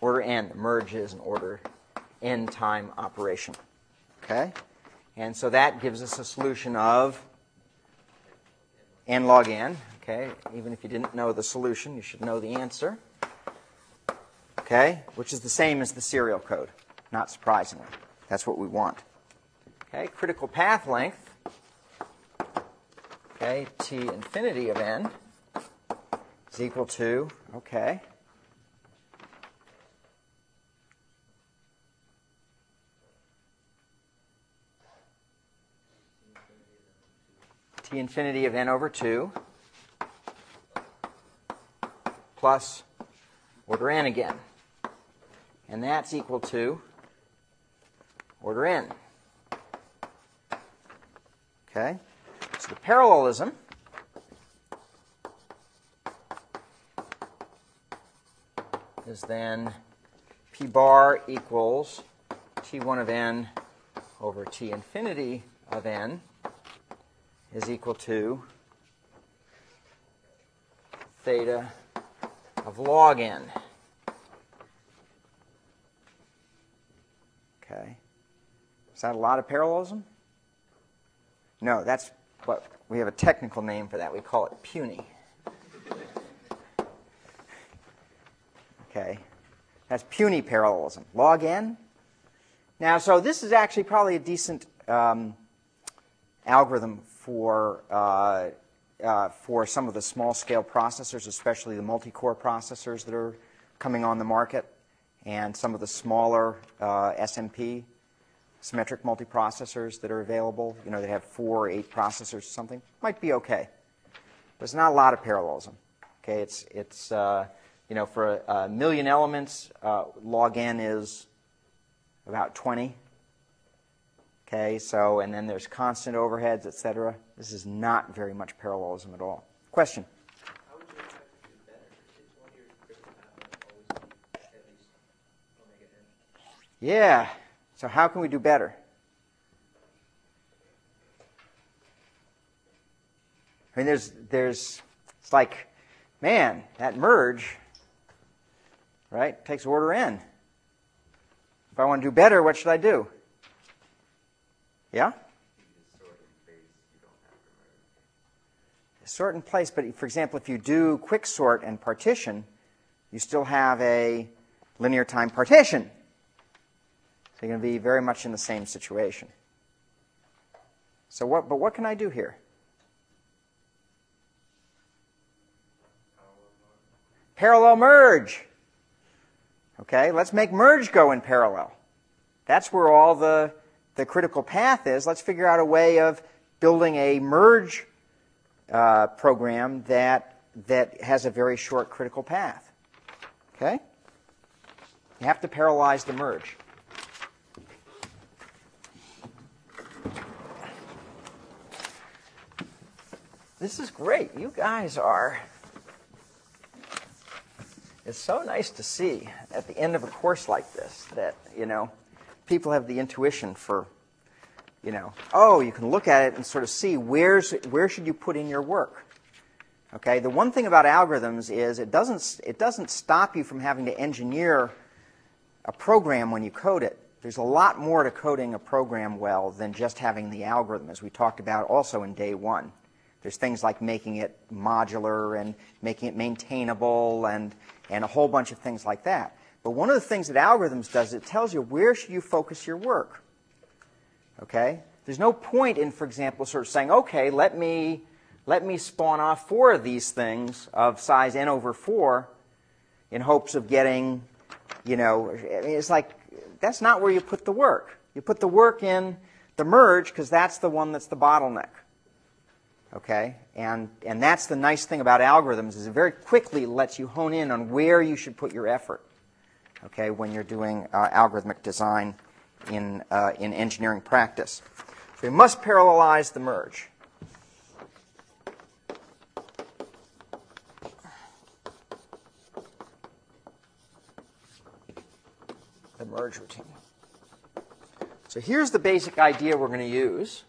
order n. Merge is an order n time operation. Okay? And so that gives us a solution of n log n. Okay? Even if you didn't know the solution, you should know the answer. Okay? Which is the same as the serial code, not surprisingly. That's what we want. Okay? Critical path length. Okay? T infinity of n is equal to, okay. T infinity of n over 2 plus order n again. And that's equal to order n. Okay? So the parallelism is then p bar equals t1 of n over t infinity of n is equal to theta of log n. Okay. Is that a lot of parallelism? No, that's what we have a technical name for that. We call it puny. Okay. That's puny parallelism. Log n. Now, so this is actually probably a decent um, algorithm for uh, uh, for some of the small scale processors, especially the multi core processors that are coming on the market, and some of the smaller uh, SMP symmetric multiprocessors that are available. You know, they have four or eight processors or something. Might be okay. There's not a lot of parallelism. Okay, it's it's uh, you know for a, a million elements, uh, log n is about 20. Okay, so, and then there's constant overheads, et cetera. This is not very much parallelism at all. Question? How would you expect to do better? It's one of your critical path always be at least omega n. Yeah. So how can we do better? I mean, there's, there's, it's like, man, that merge, right, takes order n. If I want to do better, what should I do? Yeah? Sort in place, but for example, if you do quick sort and partition, you still have a linear time partition. You're going to be very much in the same situation. So what, but what can I do here? Parallel merge. Okay, let's make merge go in parallel. That's where all the, the critical path is. Let's figure out a way of building a merge uh, program that, that has a very short critical path. Okay? You have to parallelize the merge. This is great. You guys are. It's so nice to see at the end of a course like this that, you know, people have the intuition for, you know, oh, you can look at it and sort of see where's, where should you put in your work. Okay, the one thing about algorithms is it doesn't, it doesn't stop you from having to engineer a program when you code it. There's a lot more to coding a program well than just having the algorithm, as we talked about also in day one. There's things like making it modular and making it maintainable and, and a whole bunch of things like that. But one of the things that algorithms does, it tells you where should you focus your work. Okay? There's no point in, for example, sort of saying, okay, let me, let me spawn off four of these things of size n over 4 in hopes of getting, you know, I mean, it's like, that's not where you put the work. You put the work in the merge because that's the one that's the bottleneck. Okay? And, and that's the nice thing about algorithms is it very quickly lets you hone in on where you should put your effort. Okay? When you're doing uh, algorithmic design in, uh, in engineering practice. So we must parallelize the merge. The merge routine. So here's the basic idea we're going to use.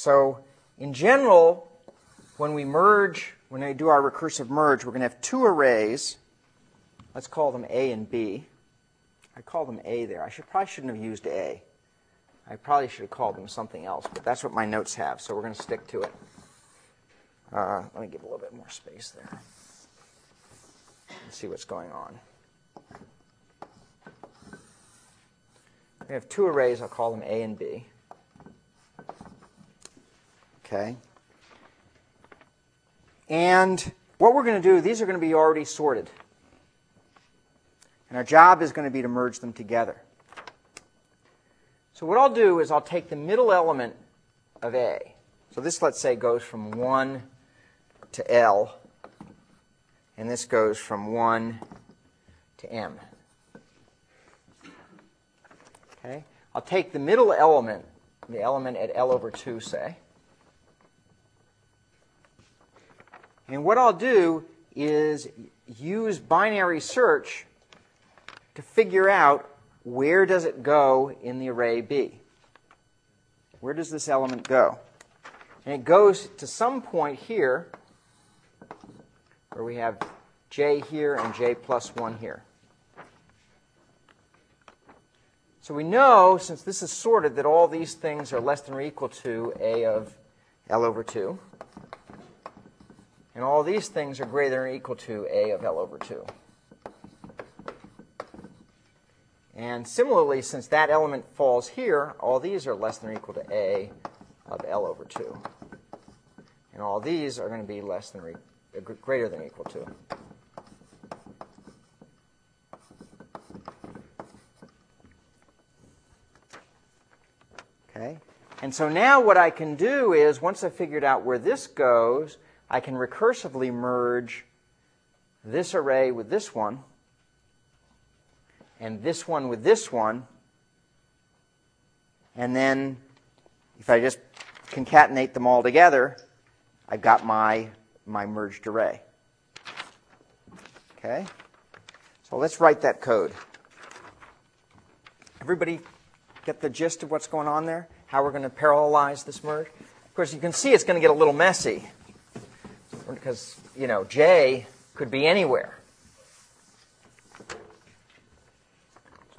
So in general, when we merge, when we do our recursive merge, we're going to have two arrays. Let's call them A and B. I call them A there. I should probably shouldn't have used A. I probably should have called them something else, but that's what my notes have, so we're going to stick to it. Uh, let me give a little bit more space there. Let's see what's going on. We have two arrays. I'll call them A and B. Okay. And what we're going to do, these are going to be already sorted. And our job is going to be to merge them together. So what I'll do is I'll take the middle element of A. So this, let's say, goes from 1 to L. And this goes from 1 to M. Okay? I'll take the middle element, the element at L over 2, say. And what I'll do is use binary search to figure out where does it go in the array B. Where does this element go? And it goes to some point here where we have j here and j plus 1 here. So we know, since this is sorted, that all these things are less than or equal to a of L over 2. And all these things are greater than or equal to a of L over 2. And similarly, since that element falls here, all these are less than or equal to a of L over 2. And all these are going to be less than or e- uh, greater than or equal to. Okay? And so now what I can do is, once I've figured out where this goes, I can recursively merge this array with this one, and this one with this one, and then if I just concatenate them all together, I've got my, my merged array. Okay? So let's write that code. Everybody get the gist of what's going on there? How we're going to parallelize this merge? Of course, you can see it's going to get a little messy because, you know, J could be anywhere. So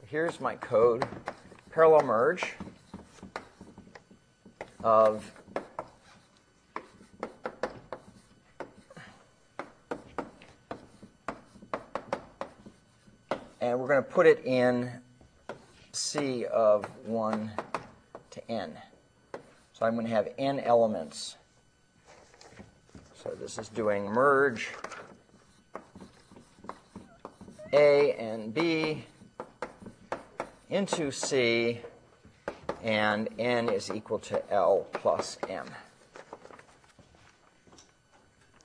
here's my code parallel merge of and we're going to put it in C of 1 to n. So I'm going to have n elements. So this is doing merge A and B into C, and n is equal to L plus m.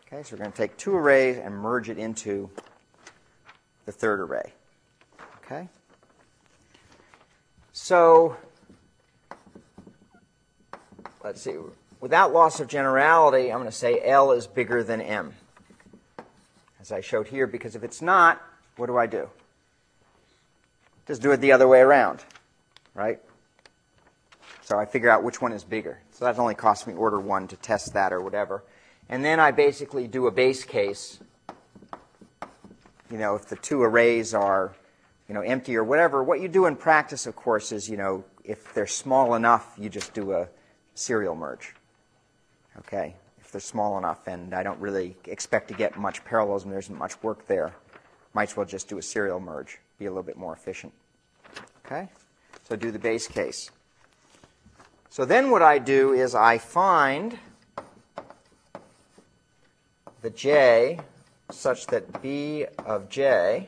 Okay, so we're going to take two arrays and merge it into the third array. Okay? So, let's see. Without loss of generality, I'm going to say L is bigger than M, as I showed here, because if it's not, what do I do? Just do it the other way around, right? So I figure out which one is bigger. So that only costs me order one to test that or whatever. And then I basically do a base case. You know, if the two arrays are, you know, empty or whatever, what you do in practice, of course, is, you know, if they're small enough, you just do a serial merge. Okay? If they're small enough, and I don't really expect to get much parallelism, there isn't much work there, might as well just do a serial merge, be a little bit more efficient. Okay? So do the base case. So then what I do is I find the j such that b of j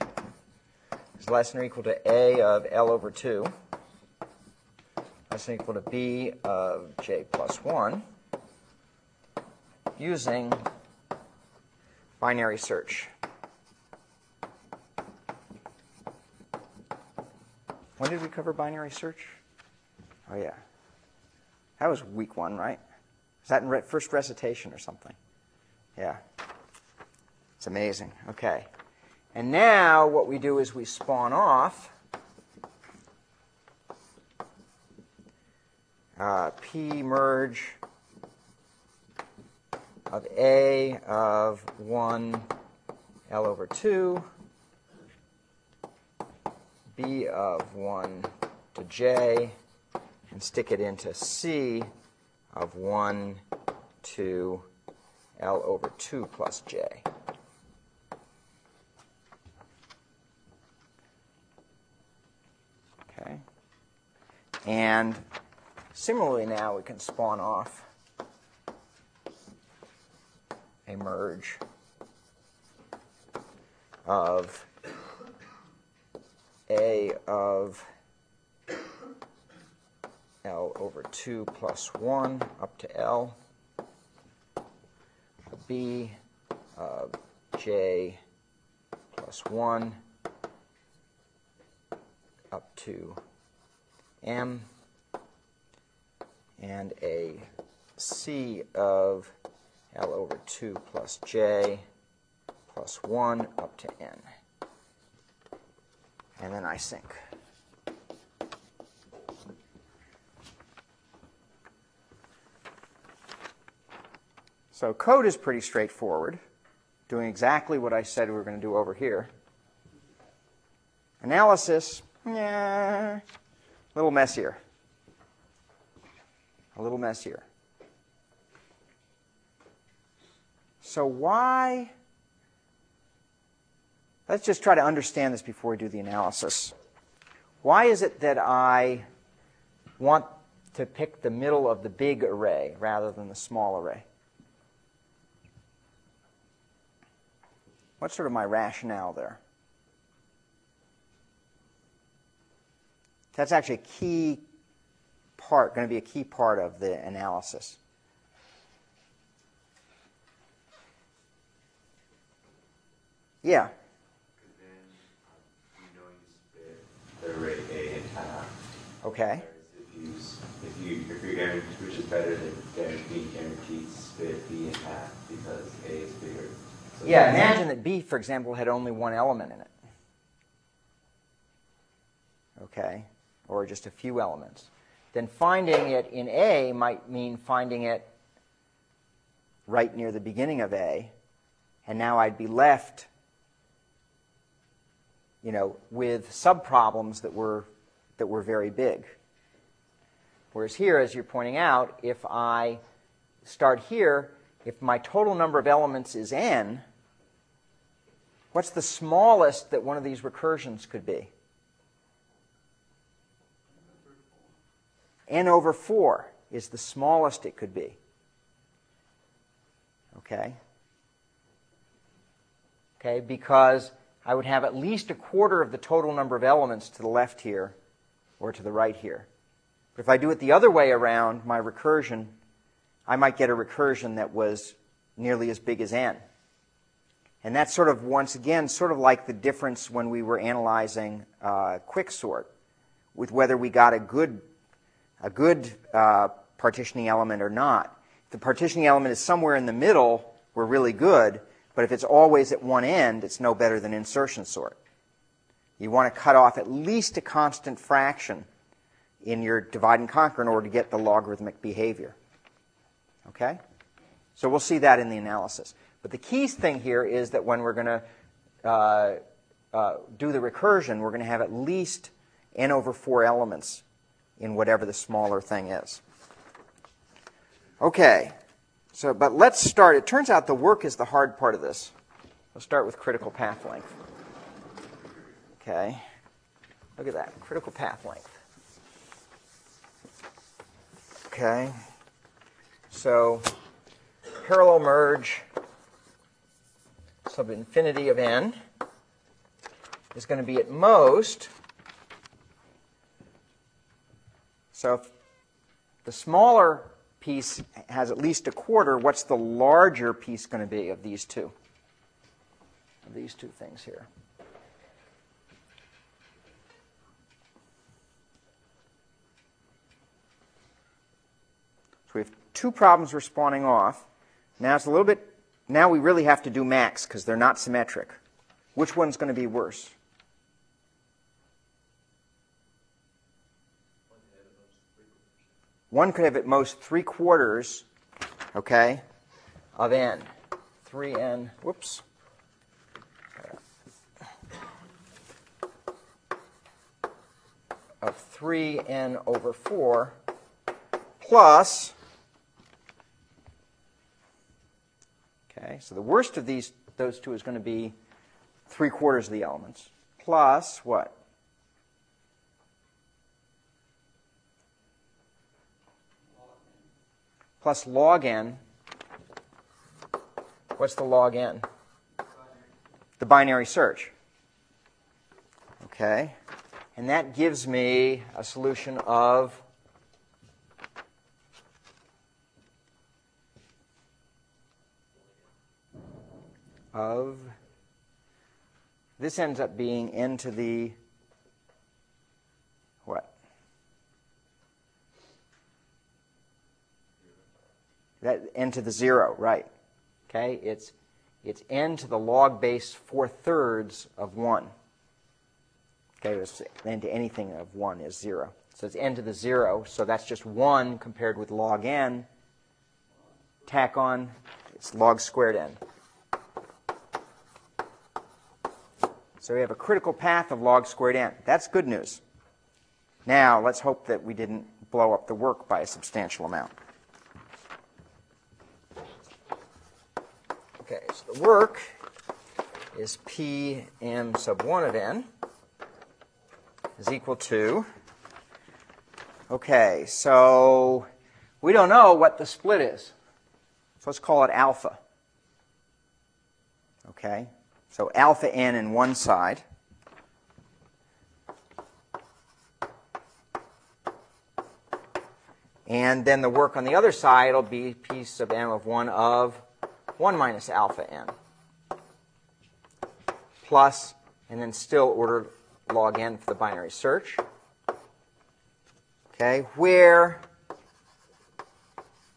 is less than or equal to a of L over 2, less than or equal to b of j plus 1, using binary search. When did we cover binary search? Oh, yeah. That was week one, right? Is that in re- first recitation or something? Yeah. It's amazing. Okay. And now what we do is we spawn off uh, p merge of a of 1 L over 2, b of 1 to j, and stick it into c of 1 to L over 2 plus j. Okay. And similarly now we can spawn off a merge of a of L over 2 plus 1 up to L, B of J plus 1 up to M, and a C of L over 2 plus J plus 1 up to N. And then I sync. So code is pretty straightforward, doing exactly what I said we were going to do over here. Analysis, yeah, a little messier. A little messier. So why? Let's just try to understand this before we do the analysis. Why is it that I want to pick the middle of the big array rather than the small array? What's sort of my rationale there? That's actually a key part, going to be a key part of the analysis. Yeah. Because then um, you know you split the array A in half. Okay. If you if you if you're guaranteed, which is better than guaranteed, guaranteed split B in half because A is bigger. So Yeah, imagine that B, for example, had only one element in it. Okay? Or just a few elements. Then finding it in A might mean finding it right near the beginning of A. And now I'd be left, you know, with subproblems that were that were very big. Whereas here, as you're pointing out, if I start here, if my total number of elements is n, what's the smallest that one of these recursions could be? n over 4 is the smallest it could be. Okay? Okay, because I would have at least a quarter of the total number of elements to the left here or to the right here. But if I do it the other way around, my recursion, I might get a recursion that was nearly as big as n. And that's sort of, once again, sort of like the difference when we were analyzing uh, quicksort, with whether we got a good, a good uh, partitioning element or not. If the partitioning element is somewhere in the middle, we're really good. But if it's always at one end, it's no better than insertion sort. You want to cut off at least a constant fraction in your divide and conquer in order to get the logarithmic behavior. Okay? So we'll see that in the analysis. But the key thing here is that when we're going to uh, uh, do the recursion, we're going to have at least n over 4 elements in whatever the smaller thing is. Okay. So, but let's start. It turns out the work is the hard part of this. Let's start with critical path length. Okay. Look at that. Critical path length. Okay. So parallel merge sub infinity of n is going to be at most. So the smaller piece has at least a quarter, what's the larger piece going to be of these two? Of these two things here. So we have two problems we're spawning off. Now it's a little bit, now we really have to do max because they're not symmetric. Which one's going to be worse? One could have at most three quarters, okay, of n. 3n, whoops. Of 3n over 4 plus, okay, so the worst of these, those two is going to be 3 quarters of the elements, plus what? Plus log n. What's the log n? The binary search. Okay. And that gives me a solution of of this ends up being n to the what? That n to the zero, right? Okay, it's it's n to the log base four thirds of one. Okay, it's n to anything of one is zero. So it's n to the zero. So that's just one compared with log n. Tack on, it's log squared n. So we have a critical path of log squared n. That's good news. Now let's hope that we didn't blow up the work by a substantial amount. Okay, so the work is p m sub 1 of n is equal to, okay, so we don't know what the split is. So let's call it alpha. Okay, so alpha n in one side. And then the work on the other side will be p sub m of 1 of 1 minus alpha n plus, and then still ordered log n for the binary search. Okay, where,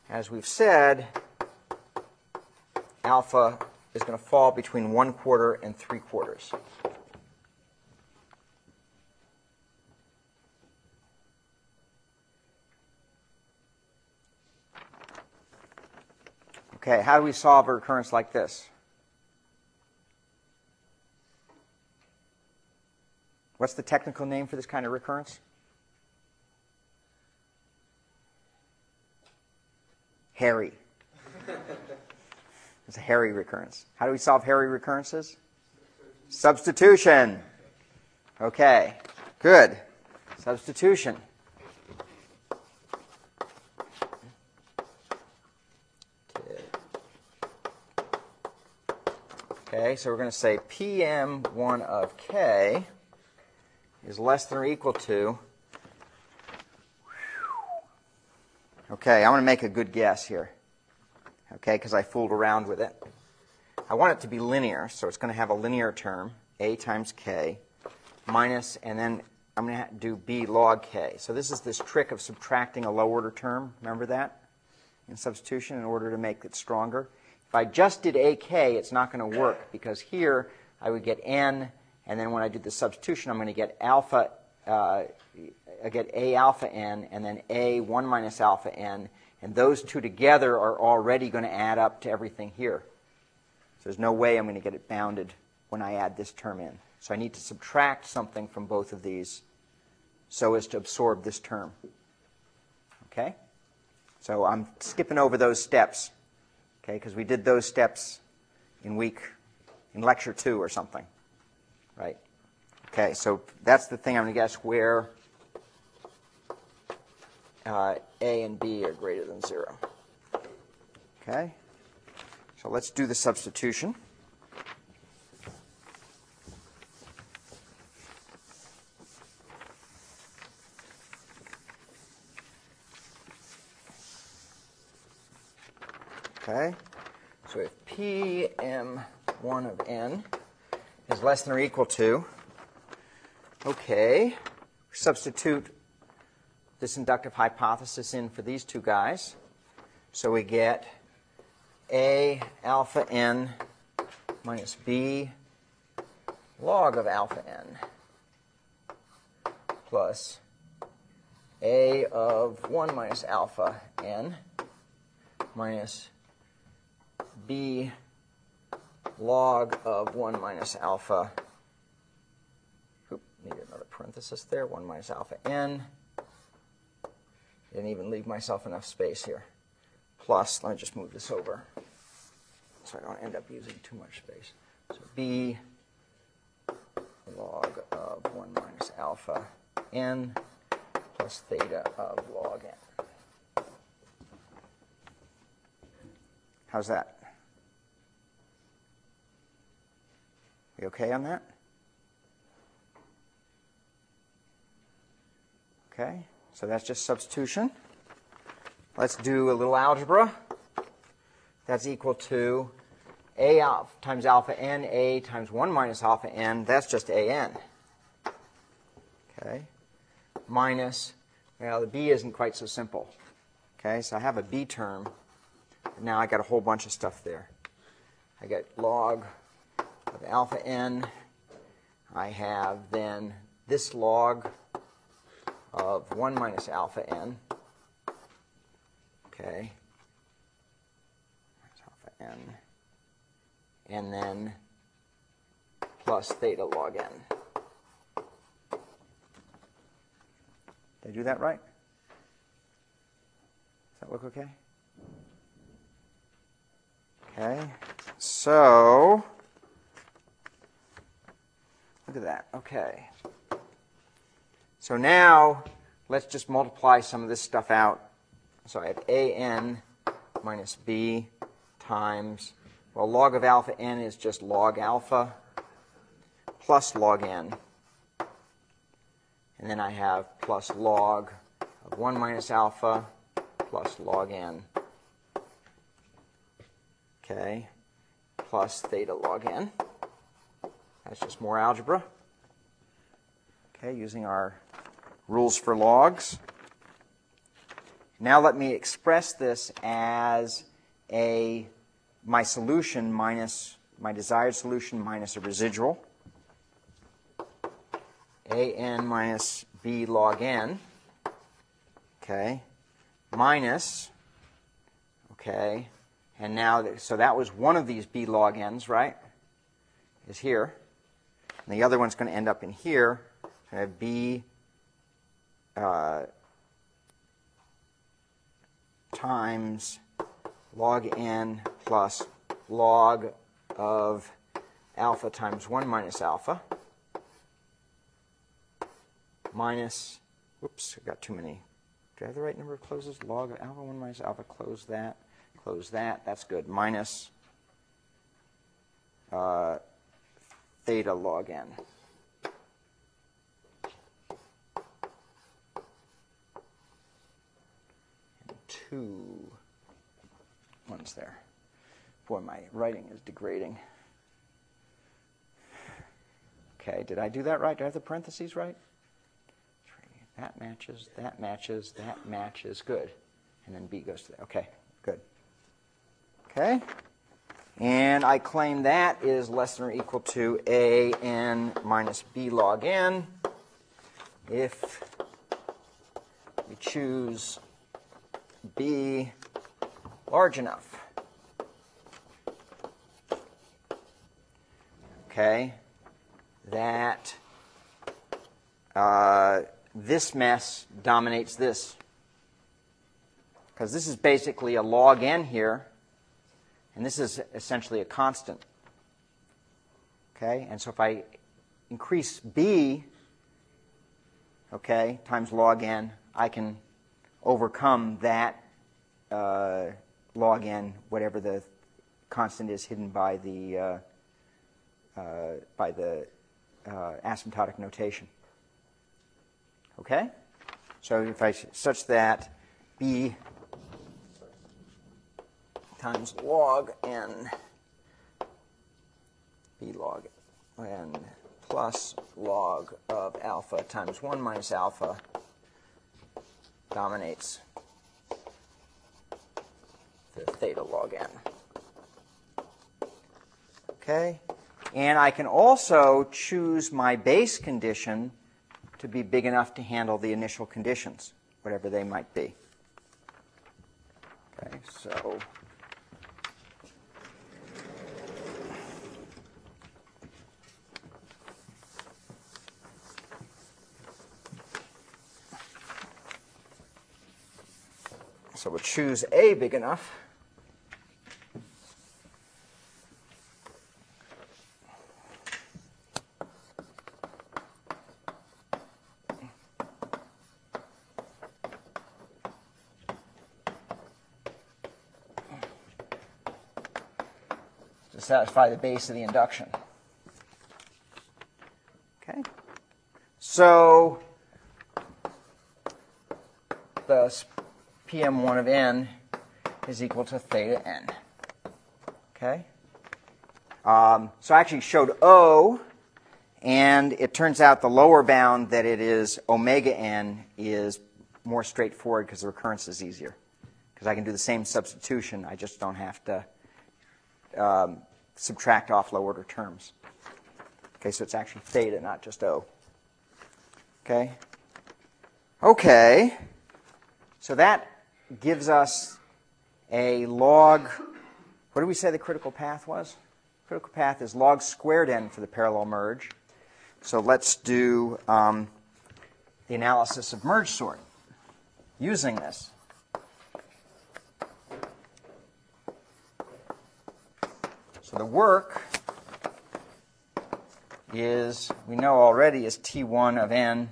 as we've said, alpha is going to fall between 1 quarter and 3 quarters. Okay, how do we solve a recurrence like this? What's the technical name for this kind of recurrence? Hairy. it's a hairy recurrence. How do we solve hairy recurrences? Substitution. Okay, good. Substitution. Okay, so we're going to say PM1 of k is less than or equal to. Okay, I'm going to make a good guess here. Okay, because I fooled around with it. I want it to be linear, so it's going to have a linear term, a times k, minus, and then I'm going to do b log k. So this is this trick of subtracting a low order term. Remember that? In substitution, in order to make it stronger. If I just did AK, it's not going to work because here I would get N, and then when I did the substitution, I'm going to get alpha, uh, I get A alpha N, and then A 1 minus alpha N, and those two together are already going to add up to everything here. So there's no way I'm going to get it bounded when I add this term in. So I need to subtract something from both of these so as to absorb this term. Okay? So I'm skipping over those steps okay, because we did those steps in week, in lecture two or something, right? Okay, so that's the thing I'm going to guess where uh, A and B are greater than 0. Okay, so let's do the substitution. Okay, so if Pm1 of n is less than or equal to, okay, substitute this inductive hypothesis in for these two guys. So we get A alpha n minus B log of alpha n plus A of 1 minus alpha n minus B log of 1 minus alpha. Oop, need another parenthesis there. 1 minus alpha n. Didn't even leave myself enough space here. Plus, let me just move this over so I don't end up using too much space. So B log of 1 minus alpha n plus theta of log n. How's that? We okay on that? Okay, so that's just substitution. Let's do a little algebra. That's equal to a alpha times alpha n, a times 1 minus alpha n. That's just a n. Okay, minus, well, the b isn't quite so simple. Okay, so I have a b term. Now I got a whole bunch of stuff there. I get log of alpha n. I have then this log of 1 minus alpha n. Okay. That's alpha n. And then plus theta log n. Did I do that right? Does that look okay? Okay. So, look at that. Okay. So now, let's just multiply some of this stuff out. So I have an minus b times, well, log of alpha n is just log alpha plus log n. And then I have plus log of 1 minus alpha plus log n. Okay, plus theta log n. That's just more algebra. Okay, using our rules for logs. Now let me express this as a my solution minus my desired solution minus a residual. A n minus b log n. Okay, minus. Okay, and now so that was one of these b log n's, right? Is here. And the other one's going to end up in here. I have b uh, times log n plus log of alpha times 1 minus alpha minus, whoops, I got too many. Do I have the right number of closes? Log of alpha 1 minus alpha, close that, close that, that's good. Minus uh, theta log n. two ones there. Boy, my writing is degrading. Okay, did I do that right? Do I have the parentheses right? That matches, that matches, that matches. Good. And then B goes to that. Okay, good. Okay. And I claim that is less than or equal to A n minus B log n if we choose B large enough. Okay, that uh, this mess dominates this. Because this is basically a log n here, and this is essentially a constant. Okay, and so if I increase b, okay, times log n, I can overcome that uh, log n, whatever the constant is hidden by the uh, uh, by the uh, asymptotic notation. Okay, so if I such that b times log n b log n plus log of alpha times 1 minus alpha dominates the theta log n. Okay? And I can also choose my base condition to be big enough to handle the initial conditions, whatever they might be. Okay, so So we'll choose A big enough. to satisfy the base of the induction. Okay? So the PM1 of n is equal to theta n. Okay? Um, so I actually showed O, and it turns out the lower bound that it is omega n is more straightforward because the recurrence is easier. Because I can do the same substitution, I just don't have to um, subtract off low order terms. Okay, so it's actually theta, not just O. Okay? Okay. So that gives us a log. What did we say the critical path was? Critical path is log squared n for the parallel merge. So let's do um, the analysis of merge sort using this. So the work is, we know already, is T1 of n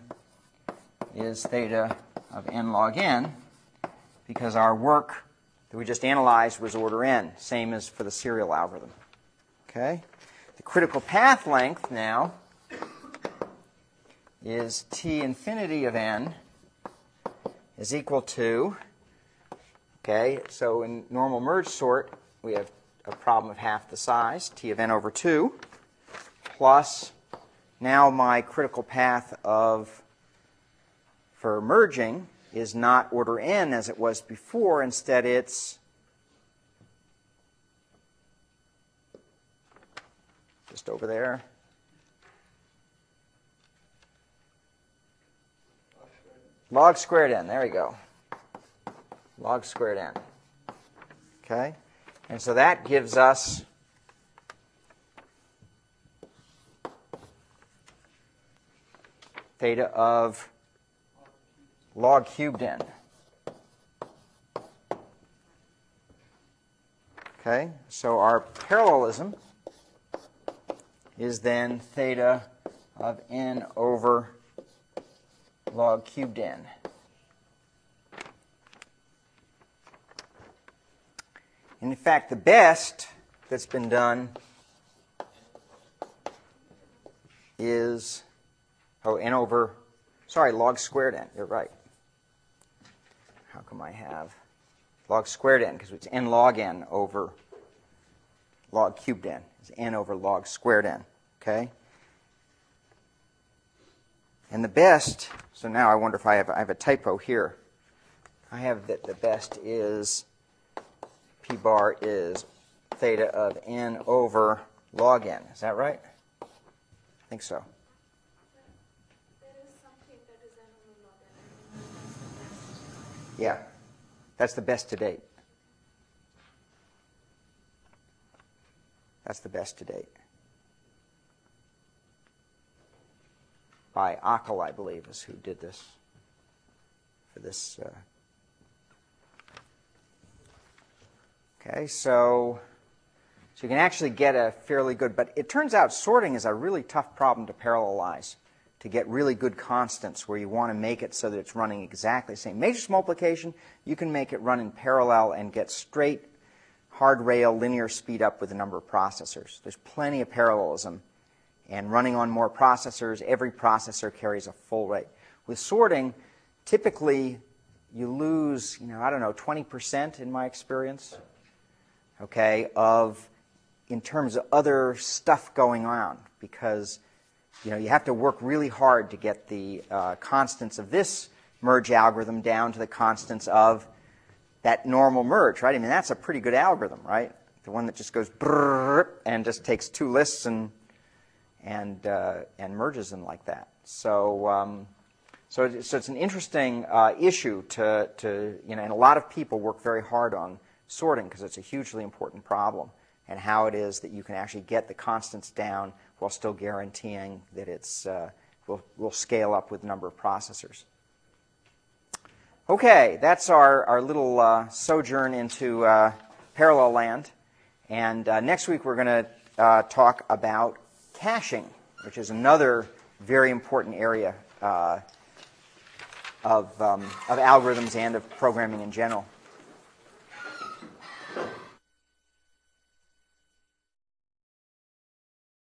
is theta of n log n because our work that we just analyzed was order n, same as for the serial algorithm. Okay? The critical path length now is t infinity of n is equal to, okay, so in normal merge sort, we have a problem of half the size, t of n over 2, plus now my critical path of for merging is not order n as it was before. Instead, it's just over there. Log squared n. There we go. Log squared n. Okay? And so that gives us theta of log cubed n. Okay, so our parallelism is then theta of n over log cubed n. And in fact, the best that's been done is, oh, n over, sorry, log squared n. You're right. How come I have log squared n? Because it's n log n over log cubed n. It's n over log squared n. Okay? And the best, so now I wonder if I have, I have a typo here. I have that the best is p bar is theta of n over log n. Is that right? I think so. Yeah, that's the best to date. That's the best to date. By Cole, I believe, is who did this for this. Uh... Okay, so So you can actually get a fairly good, but it turns out sorting is a really tough problem to parallelize, to get really good constants where you want to make it so that it's running exactly the same. Matrix multiplication, you can make it run in parallel and get straight hard rail linear speed up with the number of processors. There's plenty of parallelism. And running on more processors, every processor carries a full rate. With sorting, typically you lose, you know, I don't know, 20% in my experience, okay, of in terms of other stuff going on because you know you have to work really hard to get the uh, constants of this merge algorithm down to the constants of that normal merge, right? I mean that's a pretty good algorithm, right? The one that just goes and just takes two lists and and uh, and merges them like that. So. Um, so, so it's an interesting uh, issue to, to, you know, and a lot of people work very hard on sorting because it's a hugely important problem and how it is that you can actually get the constants down while still guaranteeing that it's uh, will, will scale up with number of processors. Okay, that's our, our little uh, sojourn into uh, parallel land. And uh, next week we're going to uh, talk about caching, which is another very important area uh, of, um, of algorithms and of programming in general.